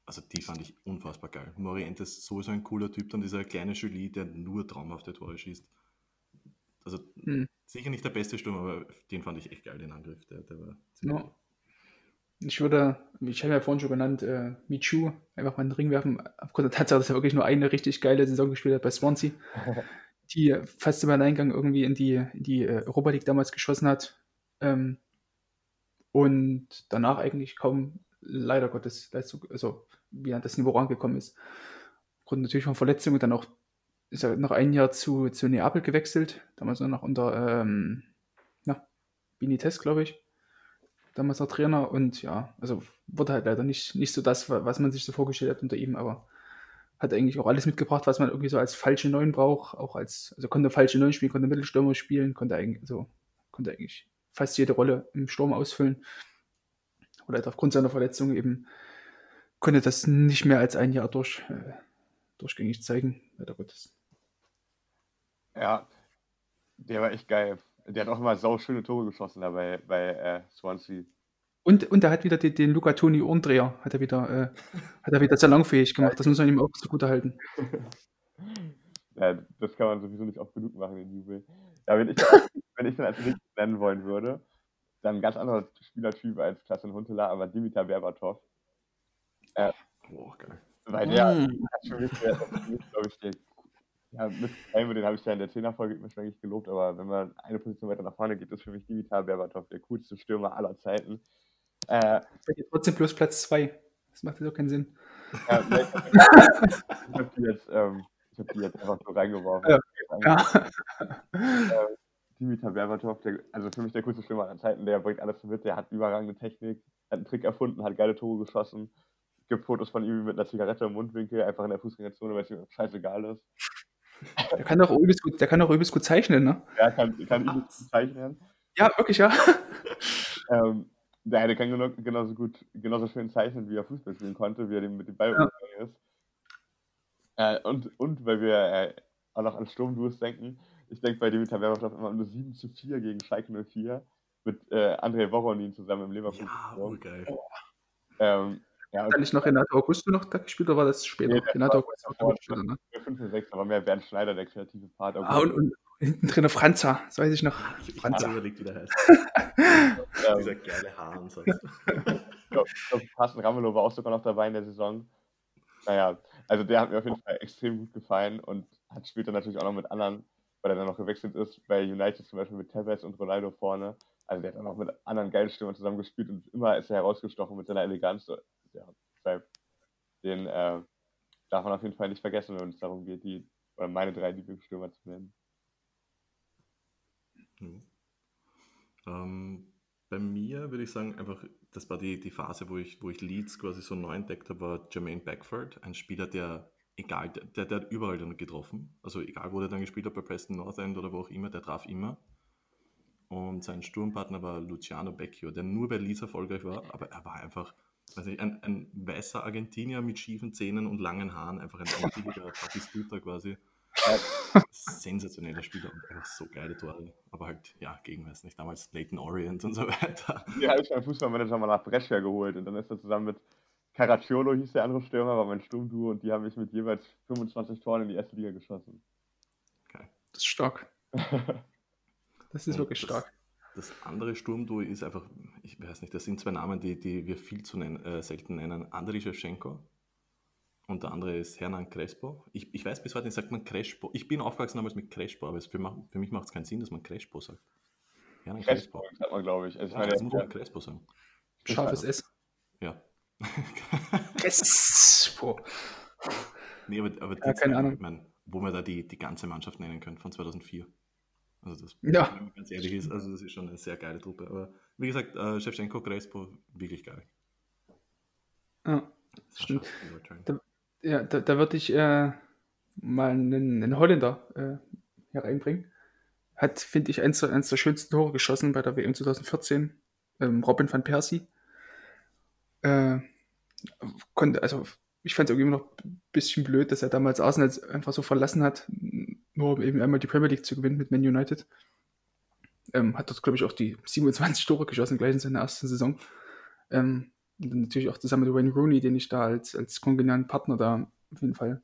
also die fand ich unfassbar geil. Morientes ist sowieso ein cooler Typ, dann dieser kleine Julie, der nur traumhafte Tore schießt. Also hm. sicher nicht der beste Sturm, aber den fand ich echt geil, den Angriff. Der, der war no. Ich würde, ich habe ja vorhin schon genannt, äh, Michu einfach mal einen Ring werfen, aufgrund der Tatsache, dass er wirklich nur eine richtig geile Saison gespielt hat bei Swansea, die fast über den Eingang irgendwie in die, in die äh, Europa League damals geschossen hat. Ähm, und danach eigentlich kaum leider Gottes Leistung, also wie er das Niveau rangekommen ist. Aufgrund natürlich von Verletzungen dann auch ist er noch ein Jahr zu, zu Neapel gewechselt, damals noch unter ähm, na, Benitez, glaube ich. Damals noch Trainer und ja, also wurde halt leider nicht, nicht so das, was man sich so vorgestellt hat unter ihm, aber hat eigentlich auch alles mitgebracht, was man irgendwie so als falsche Neun braucht, auch als, also konnte falsche Neun spielen, konnte Mittelstürmer spielen, konnte eigentlich, also konnte eigentlich fast jede Rolle im Sturm ausfüllen. Oder halt aufgrund seiner Verletzung eben konnte das nicht mehr als ein Jahr durch, äh, durchgängig zeigen, leider Gottes. Ja, der war echt geil. Der hat auch immer sau schöne Tore geschossen da bei, bei äh, Swansea. Und, und er hat wieder den, den Luca Toni Ohrendreher, hat er wieder, äh, hat er wieder salonfähig gemacht. Das muss man ihm auch so gut erhalten. ja, das kann man sowieso nicht oft genug machen, den Jubel. Ja, wenn ich, wenn ich dann als nächstes nennen wollen würde, dann ein ganz anderer Spielertyp als Klassen Huntela, aber Dimitar Berbatov. Äh, oh, geil. Weil der mm. glaube ich, der ja, mit Helme, den habe ich ja in der 10er-Folge wahrscheinlich gelobt, aber wenn man eine Position weiter nach vorne geht, ist für mich Dimitar Berbatov der coolste Stürmer aller Zeiten. Äh, trotzdem plus Platz 2. Das macht so keinen Sinn. Ja, ich habe die, jetzt, ähm, hab die jetzt einfach so reingeworfen. Ja. ja. äh, Dimitar Berbatov, der, also für mich der coolste Stürmer aller Zeiten, der bringt alles mit, der hat überragende Technik, hat einen Trick erfunden, hat geile Tore geschossen. Es gibt Fotos von ihm mit einer Zigarette im Mundwinkel, einfach in der Fußgängerzone, weil es ihm scheißegal ist. Der kann doch übelst gut, der kann doch übelst gut zeichnen, ne? Ja, kann, kann übelst gut zeichnen. Ja, wirklich, ja. ähm, der, der kann genau, genauso gut, genauso schön zeichnen, wie er Fußball spielen konnte, wie er mit dem Ball ja. umgegangen ist. Äh, und, und weil wir äh, auch noch an Sturmduos denken, ich denke bei Dimitar Berbatov immer nur 7 zu 4 gegen Schalke 04 mit äh, André Voronin zusammen im Leverkusen. Ja, oh, geil. Ähm, ja, okay. Kann ich noch Renato Augusto noch da gespielt oder war das später? Nee, Renato Augusto auch später, ne? 5 und 6, aber mehr Bernd Schneider, der kreative Part. Ah, und, und hinten drin Franza, das weiß ich noch. Ich Franza. überlegt, wie der heißt. Dieser geile Haar und so. ich glaube, Carsten Ramelow war auch sogar noch dabei in der Saison. Naja, also der hat mir auf jeden Fall extrem gut gefallen und hat später natürlich auch noch mit anderen, weil er dann noch gewechselt ist, bei United zum Beispiel mit Tevez und Ronaldo vorne. Also der hat dann auch mit anderen geilen Stürmern zusammen gespielt und immer ist er herausgestochen mit seiner Eleganz ja, den äh, darf man auf jeden Fall nicht vergessen, wenn es darum geht, die, oder meine drei Lieblingsstürmer zu nennen. Mhm. Ähm, bei mir würde ich sagen, einfach, das war die, die Phase, wo ich, wo ich Leeds quasi so neu entdeckt habe, war Jermaine Beckford, ein Spieler, der, egal, der, der hat überall dann getroffen. Also egal, wo der dann gespielt hat, bei Preston North End oder wo auch immer, der traf immer. Und sein Sturmpartner war Luciano Becchio, der nur bei Leeds erfolgreich war, aber er war einfach weiß ich, ein, ein weißer Argentinier mit schiefen Zähnen und langen Haaren, einfach ein einziger Batistuta quasi. Sensationeller Spieler und einfach so geile Tore. Aber halt, ja, gegen, weiß nicht, damals Leighton Orient und so weiter. Ja, habe ich meinen Fußballmanager mal nach Brescia geholt und dann ist er zusammen mit Caracciolo, hieß der andere Stürmer, war mein Sturmduo und die haben mich mit jeweils 25 Toren in die erste Liga geschossen. Okay. Das ist stark. das ist und wirklich stark. Das andere Sturmduo ist einfach, ich weiß nicht, das sind zwei Namen, die, die wir viel zu nennen, äh, selten nennen. Andriy Shevchenko und der andere ist Hernan Crespo. Ich, ich weiß bis heute nicht, sagt man Crespo. Ich bin aufgewachsen damals mit Crespo, aber für, für mich macht es keinen Sinn, dass man Crespo sagt. Hernan Crespo. Crespo sagt man, glaube ich. Also ich meine, das muss man Crespo sagen. Scharfes S. Ja. Crespo. Nee, aber, aber ja, keine Ahnung. Ich mein, wo man da die, die ganze Mannschaft nennen können von 2004. Also das, ja. wenn man ganz ehrlich ist, also das ist schon eine sehr geile Truppe. Aber wie gesagt, äh, Shevchenko, Crespo, wirklich geil. Ja, stimmt. Da, ja, da, da würde ich äh, mal einen, einen Holländer äh, hier reinbringen. Hat, finde ich, eins, eins der schönsten Tore geschossen bei der WM 2014. Ähm, Robin van Persie. Äh, konnte, also ich fand es irgendwie immer noch ein bisschen blöd, dass er damals Arsenal einfach so verlassen hat, nur um eben einmal die Premier League zu gewinnen mit Man United. Ähm, hat dort, glaube ich, auch die 27 Tore geschossen, gleich in seiner ersten Saison. Ähm, und dann natürlich auch zusammen mit Wayne Rooney, den ich da als, als kongenialen Partner da auf jeden Fall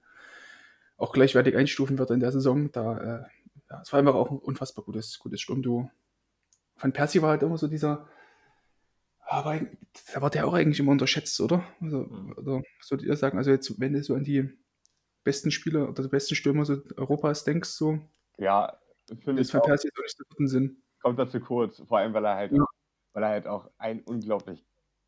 auch gleichwertig einstufen würde in der Saison. Da, äh, ja, es war einfach auch ein unfassbar gutes, gutes Sturmduo. Van Persie war halt immer so dieser, aber da war der auch eigentlich immer unterschätzt, oder? Also, mhm. oder was würdet ihr sagen? Also jetzt, wenn du so an die besten Spieler oder die besten Stürmer so Europas denkst, so. Ja, finde ich. Van Persie ist auch nicht guten Sinn. Kommt dazu kurz, vor allem, weil er halt, ja. weil er halt auch ein unglaublich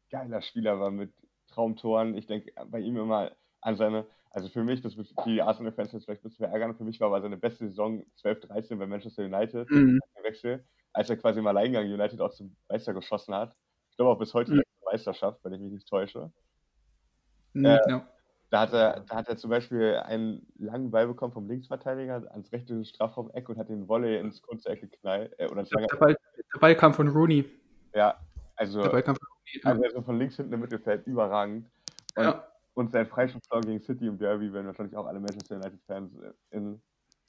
geiler Spieler war mit Traumtoren. Ich denke bei ihm immer an seine, also für mich, das wird die Arsenal-Fans jetzt vielleicht ein bisschen verärgern, für mich war aber seine beste Saison 12-13 bei Manchester United, mhm. Wechsel, als er quasi im Alleingang United auch zum Meister geschossen hat. Ich glaube auch bis heute mhm. Meisterschaft, wenn ich mich nicht täusche. Mhm, äh, ja. Da hat, er, da hat er zum Beispiel einen langen Ball bekommen vom Linksverteidiger ans rechte Strafraum-Eck und hat den Volley ins kurze Eck geknallt. Äh, oder der, Ball, der Ball kam von Rooney. Ja, also, der Ball kam von Rooney. Also von links hinten im Mittelfeld überragend. Und ja. Und sein Freistoßtor gegen City im Derby werden wahrscheinlich auch alle Manchester United-Fans in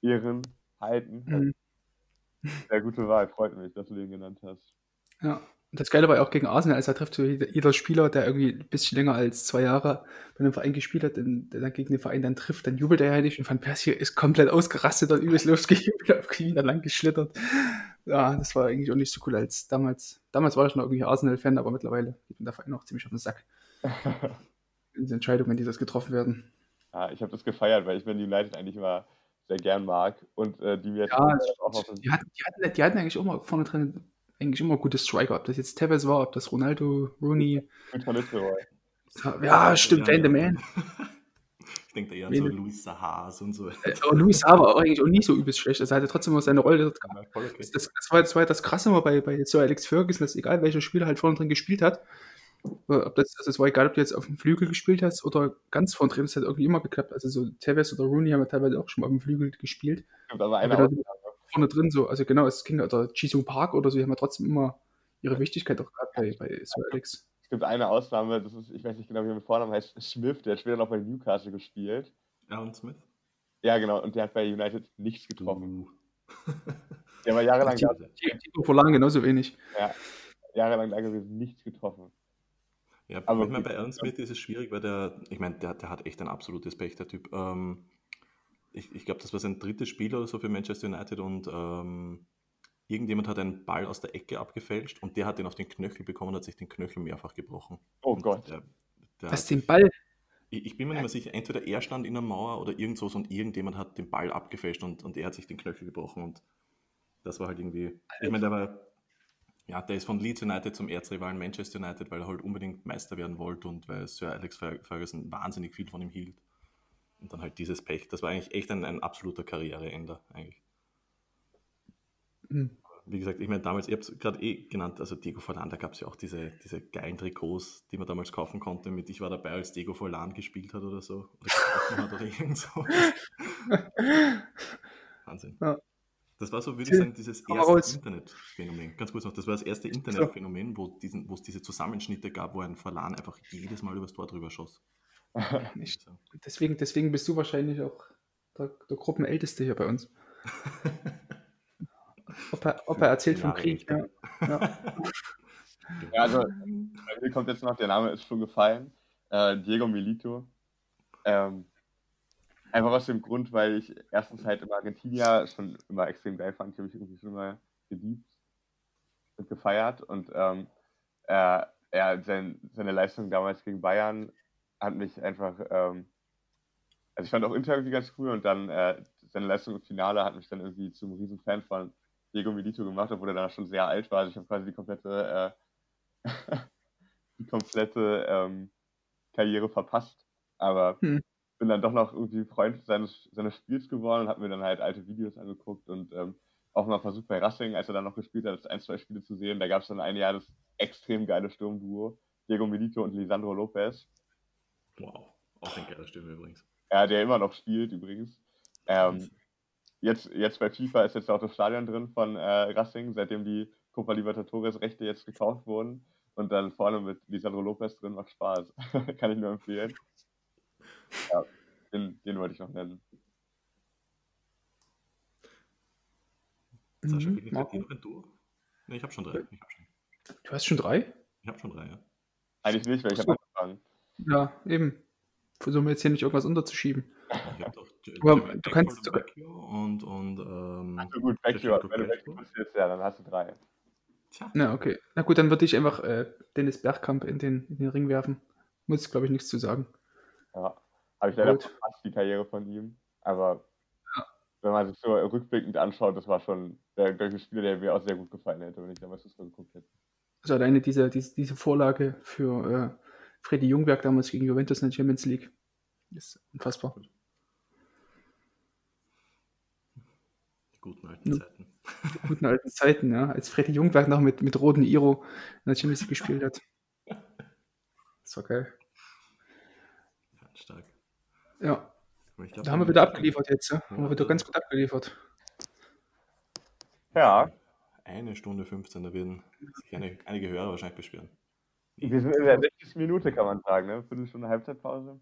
Ehren halten. Mhm. Sehr gute Wahl, freut mich, dass du den genannt hast. Ja, das Geile war ja auch gegen Arsenal, als er trifft so jeder Spieler, der irgendwie ein bisschen länger als zwei Jahre bei einem Verein gespielt hat, der dann gegen den Verein dann trifft, dann jubelt er ja nicht und Van Persie ist komplett ausgerastet und übelst losgejubelt, auf Knie lang geschlittert. Ja, das war eigentlich auch nicht so cool als damals. Damals war ich noch irgendwie Arsenal-Fan, aber mittlerweile geht mir der Verein auch ziemlich auf den Sack. die Entscheidungen, die das getroffen werden. Ja, ich habe das gefeiert, weil ich Man United eigentlich immer sehr gern mag und äh, die mir ja, auch die, hatten, die, hatten, die hatten eigentlich immer vorne drin eigentlich immer gute Striker, ob das jetzt Tevez war, ob das Ronaldo, Rooney. Ja, stimmt, Van de Man. Ich denke da eher an so Luis Sahas und so. Äh, aber Luis Saha war eigentlich auch nicht so übelst schlecht. Also er hatte trotzdem immer seine Rolle dort gehabt. Das, das, war, das war das Krasse immer bei, bei Sir Alex Ferguson, dass egal welcher Spieler halt vorne drin gespielt hat, ob das, also es war egal, ob du jetzt auf dem Flügel gespielt hast oder ganz vorne drin, das hat irgendwie immer geklappt. Also so Tevez oder Rooney haben ja teilweise auch schon mal auf dem Flügel gespielt. Da war einer vorne drin so, also genau, es ging, oder Jisung Park oder so, die haben ja trotzdem immer ihre Wichtigkeit auch gerade bei, bei Sir Alex. Es gibt eine Ausnahme, das ist, ich weiß nicht genau, wie er mit Vornamen heißt, Smith, der hat später noch bei Newcastle gespielt. Alan Smith? Ja, genau, und der hat bei United nichts getroffen. Uh. der war jahrelang da. Tito Polan genauso wenig. Ja, jahrelang da gewesen, nichts getroffen. Ja, aber ich meine, bei Aaron Smith ist es schwierig, weil der, ich meine, der, der hat echt ein absolutes Pech, der Typ. Ähm, ich ich glaube, das war sein drittes Spiel oder so für Manchester United und ähm, irgendjemand hat einen Ball aus der Ecke abgefälscht und der hat den auf den Knöchel bekommen und hat sich den Knöchel mehrfach gebrochen. Oh und Gott. Der, der Was, den Ball? Ich, ich, bin mir nicht mehr sicher, entweder er stand in der Mauer oder irgend so und irgendjemand hat den Ball abgefälscht und, und er hat sich den Knöchel gebrochen und das war halt irgendwie, ich meine, der war ja, der ist von Leeds United zum Erzrivalen Manchester United, weil er halt unbedingt Meister werden wollte und weil Sir Alex Ferguson wahnsinnig viel von ihm hielt. Und dann halt dieses Pech. Das war eigentlich echt ein, ein absoluter Karriereende, eigentlich. Mhm. Wie gesagt, ich meine, damals, ihr habt es gerade eh genannt, also Diego Forlan, da gab es ja auch diese, diese geilen Trikots, die man damals kaufen konnte, mit ich war dabei, als Diego Forlan gespielt hat oder so. Oder hat oder irgend so. Wahnsinn. Ja. Das war so, würde ich sagen, dieses erste Internetphänomen. Ganz kurz noch, das war das erste Internetphänomen, wo es diese Zusammenschnitte gab, wo ein Verlan einfach jedes Mal übers Tor drüber schoss. Nicht. Deswegen, deswegen bist du wahrscheinlich auch der, der Gruppenälteste hier bei uns. ob, er, ob er erzählt vom Krieg. Ja. Ja. ja. also bei mir kommt jetzt noch, der Name ist schon gefallen, äh, Diego Milito. Ähm, Einfach aus dem Grund, weil ich erstens halt im Argentinier schon immer extrem geil fand. Ich habe mich irgendwie schon mal geliebt und gefeiert. Und ähm, er, er, sein, seine Leistung damals gegen Bayern hat mich einfach, ähm, also ich fand auch Inter irgendwie ganz cool und dann äh, seine Leistung im Finale hat mich dann irgendwie zum riesen Fan von Diego Milito gemacht, obwohl er dann schon sehr alt war. Also ich habe quasi die komplette, äh, die komplette ähm, Karriere verpasst. Aber hm bin dann doch noch irgendwie Freund seines, seines Spiels geworden und habe mir dann halt alte Videos angeguckt und ähm, auch mal versucht bei Racing, als er dann noch gespielt hat, das ein, zwei Spiele zu sehen. Da gab es dann ein Jahr das extrem geile Sturmduo, Diego Milito und Lisandro Lopez. Wow, auch ein geiler Sturm übrigens. Ja, der immer noch spielt übrigens. Ähm, jetzt, jetzt bei FIFA ist jetzt auch das Stadion drin von äh, Racing, seitdem die Copa Libertadores Rechte jetzt gekauft wurden. Und dann vorne mit Lisandro Lopez drin macht Spaß. Kann ich nur empfehlen. Ja, den, den wollte ich noch nennen. Sascha, mhm. noch ein Duo? Nee, ich habe schon drei. Ich hab schon, Du hast schon drei? ich hab schon drei, ja. Eigentlich nicht, weil ich habe. Ja, eben. Versuchen wir jetzt hier nicht irgendwas unterzuschieben. Ich habe doch J- Aber du kannst- und, und ähm, Ach so gut, Vecchio. Wenn du Vecchio. Bist ja, dann hast du drei. Tja, Na, okay. Na gut, dann würde ich einfach äh, Dennis Bergkamp in den, in den Ring werfen. Muss, glaube ich, nichts zu sagen. Ja. Habe ich leider Gut. verpasst, die Karriere von ihm. Aber wenn man sich so rückblickend anschaut, das war schon der, der Spieler, der mir auch sehr gut gefallen hätte, wenn ich damals Fußball geguckt hätte. Also alleine diese, diese, diese Vorlage für äh, Freddy Jungberg damals gegen Juventus in der Champions League ist unfassbar. die guten alten Ja. Zeiten. Die guten alten Zeiten, ja, als Freddy Jungberg noch mit, mit roten Iro in der Champions League gespielt hat. Das war geil. Ja, stark. Ja, Ich glaub, da haben wir wieder abgeliefert jetzt. Ja? Haben wir wieder ganz gut abgeliefert. Ja, Eine Stunde 15, da werden sich eine, einige Hörer wahrscheinlich beschweren. Wir sind in der 60. Minute, kann man sagen, ne? Viertelstunde Halbzeitpause.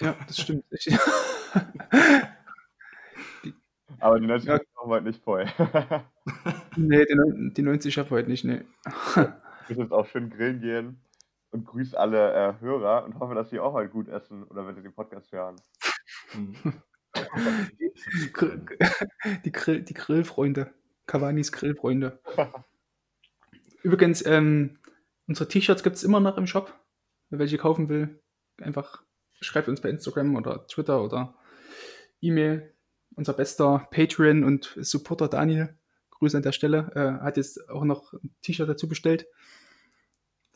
Ja, das stimmt. Aber die 90 Ja. Kommen heute nicht voll. nee, die, die 90 schaffe heute nicht, nee. Ich muss jetzt auch schön grillen gehen und grüße alle äh, Hörer und hoffe, dass sie auch heute gut essen oder wenn sie den Podcast hören. Hm. Die, Grill, die Grillfreunde. Cavanis Grillfreunde. Übrigens, ähm, unsere T-Shirts gibt es immer noch im Shop. Wer welche kaufen will, einfach schreibt uns bei Instagram oder Twitter oder E-Mail. Unser bester Patreon und Supporter Daniel, Grüße an der Stelle, äh, hat jetzt auch noch ein T-Shirt dazu bestellt,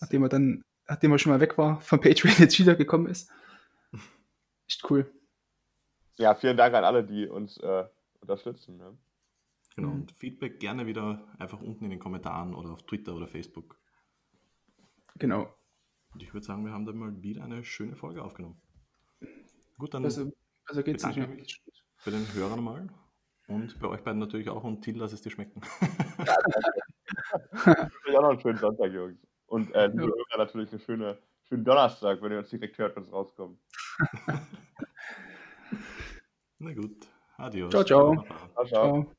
nachdem er dann, nachdem er schon mal weg war, vom Patreon jetzt wieder gekommen ist. Echt cool. Ja, vielen Dank an alle, die uns äh, unterstützen. Ne? Genau, und Feedback gerne wieder einfach unten in den Kommentaren oder auf Twitter oder Facebook. Genau. Und ich würde sagen, wir haben dann mal wieder eine schöne Folge aufgenommen. Gut, dann Also, also geht's nicht. bedanke Ja. mich bei den Hörern mal und bei euch beiden natürlich auch und Till, lass es dir schmecken. Ich wünsche euch auch noch einen schönen Sonntag, Jungs. Und äh, liebe Ja. Hörer natürlich einen schönen, schönen Donnerstag, wenn ihr uns direkt hört, wenn es rauskommt. Na gut, adios. Ciao, ciao. Ciao, ciao. Ciao.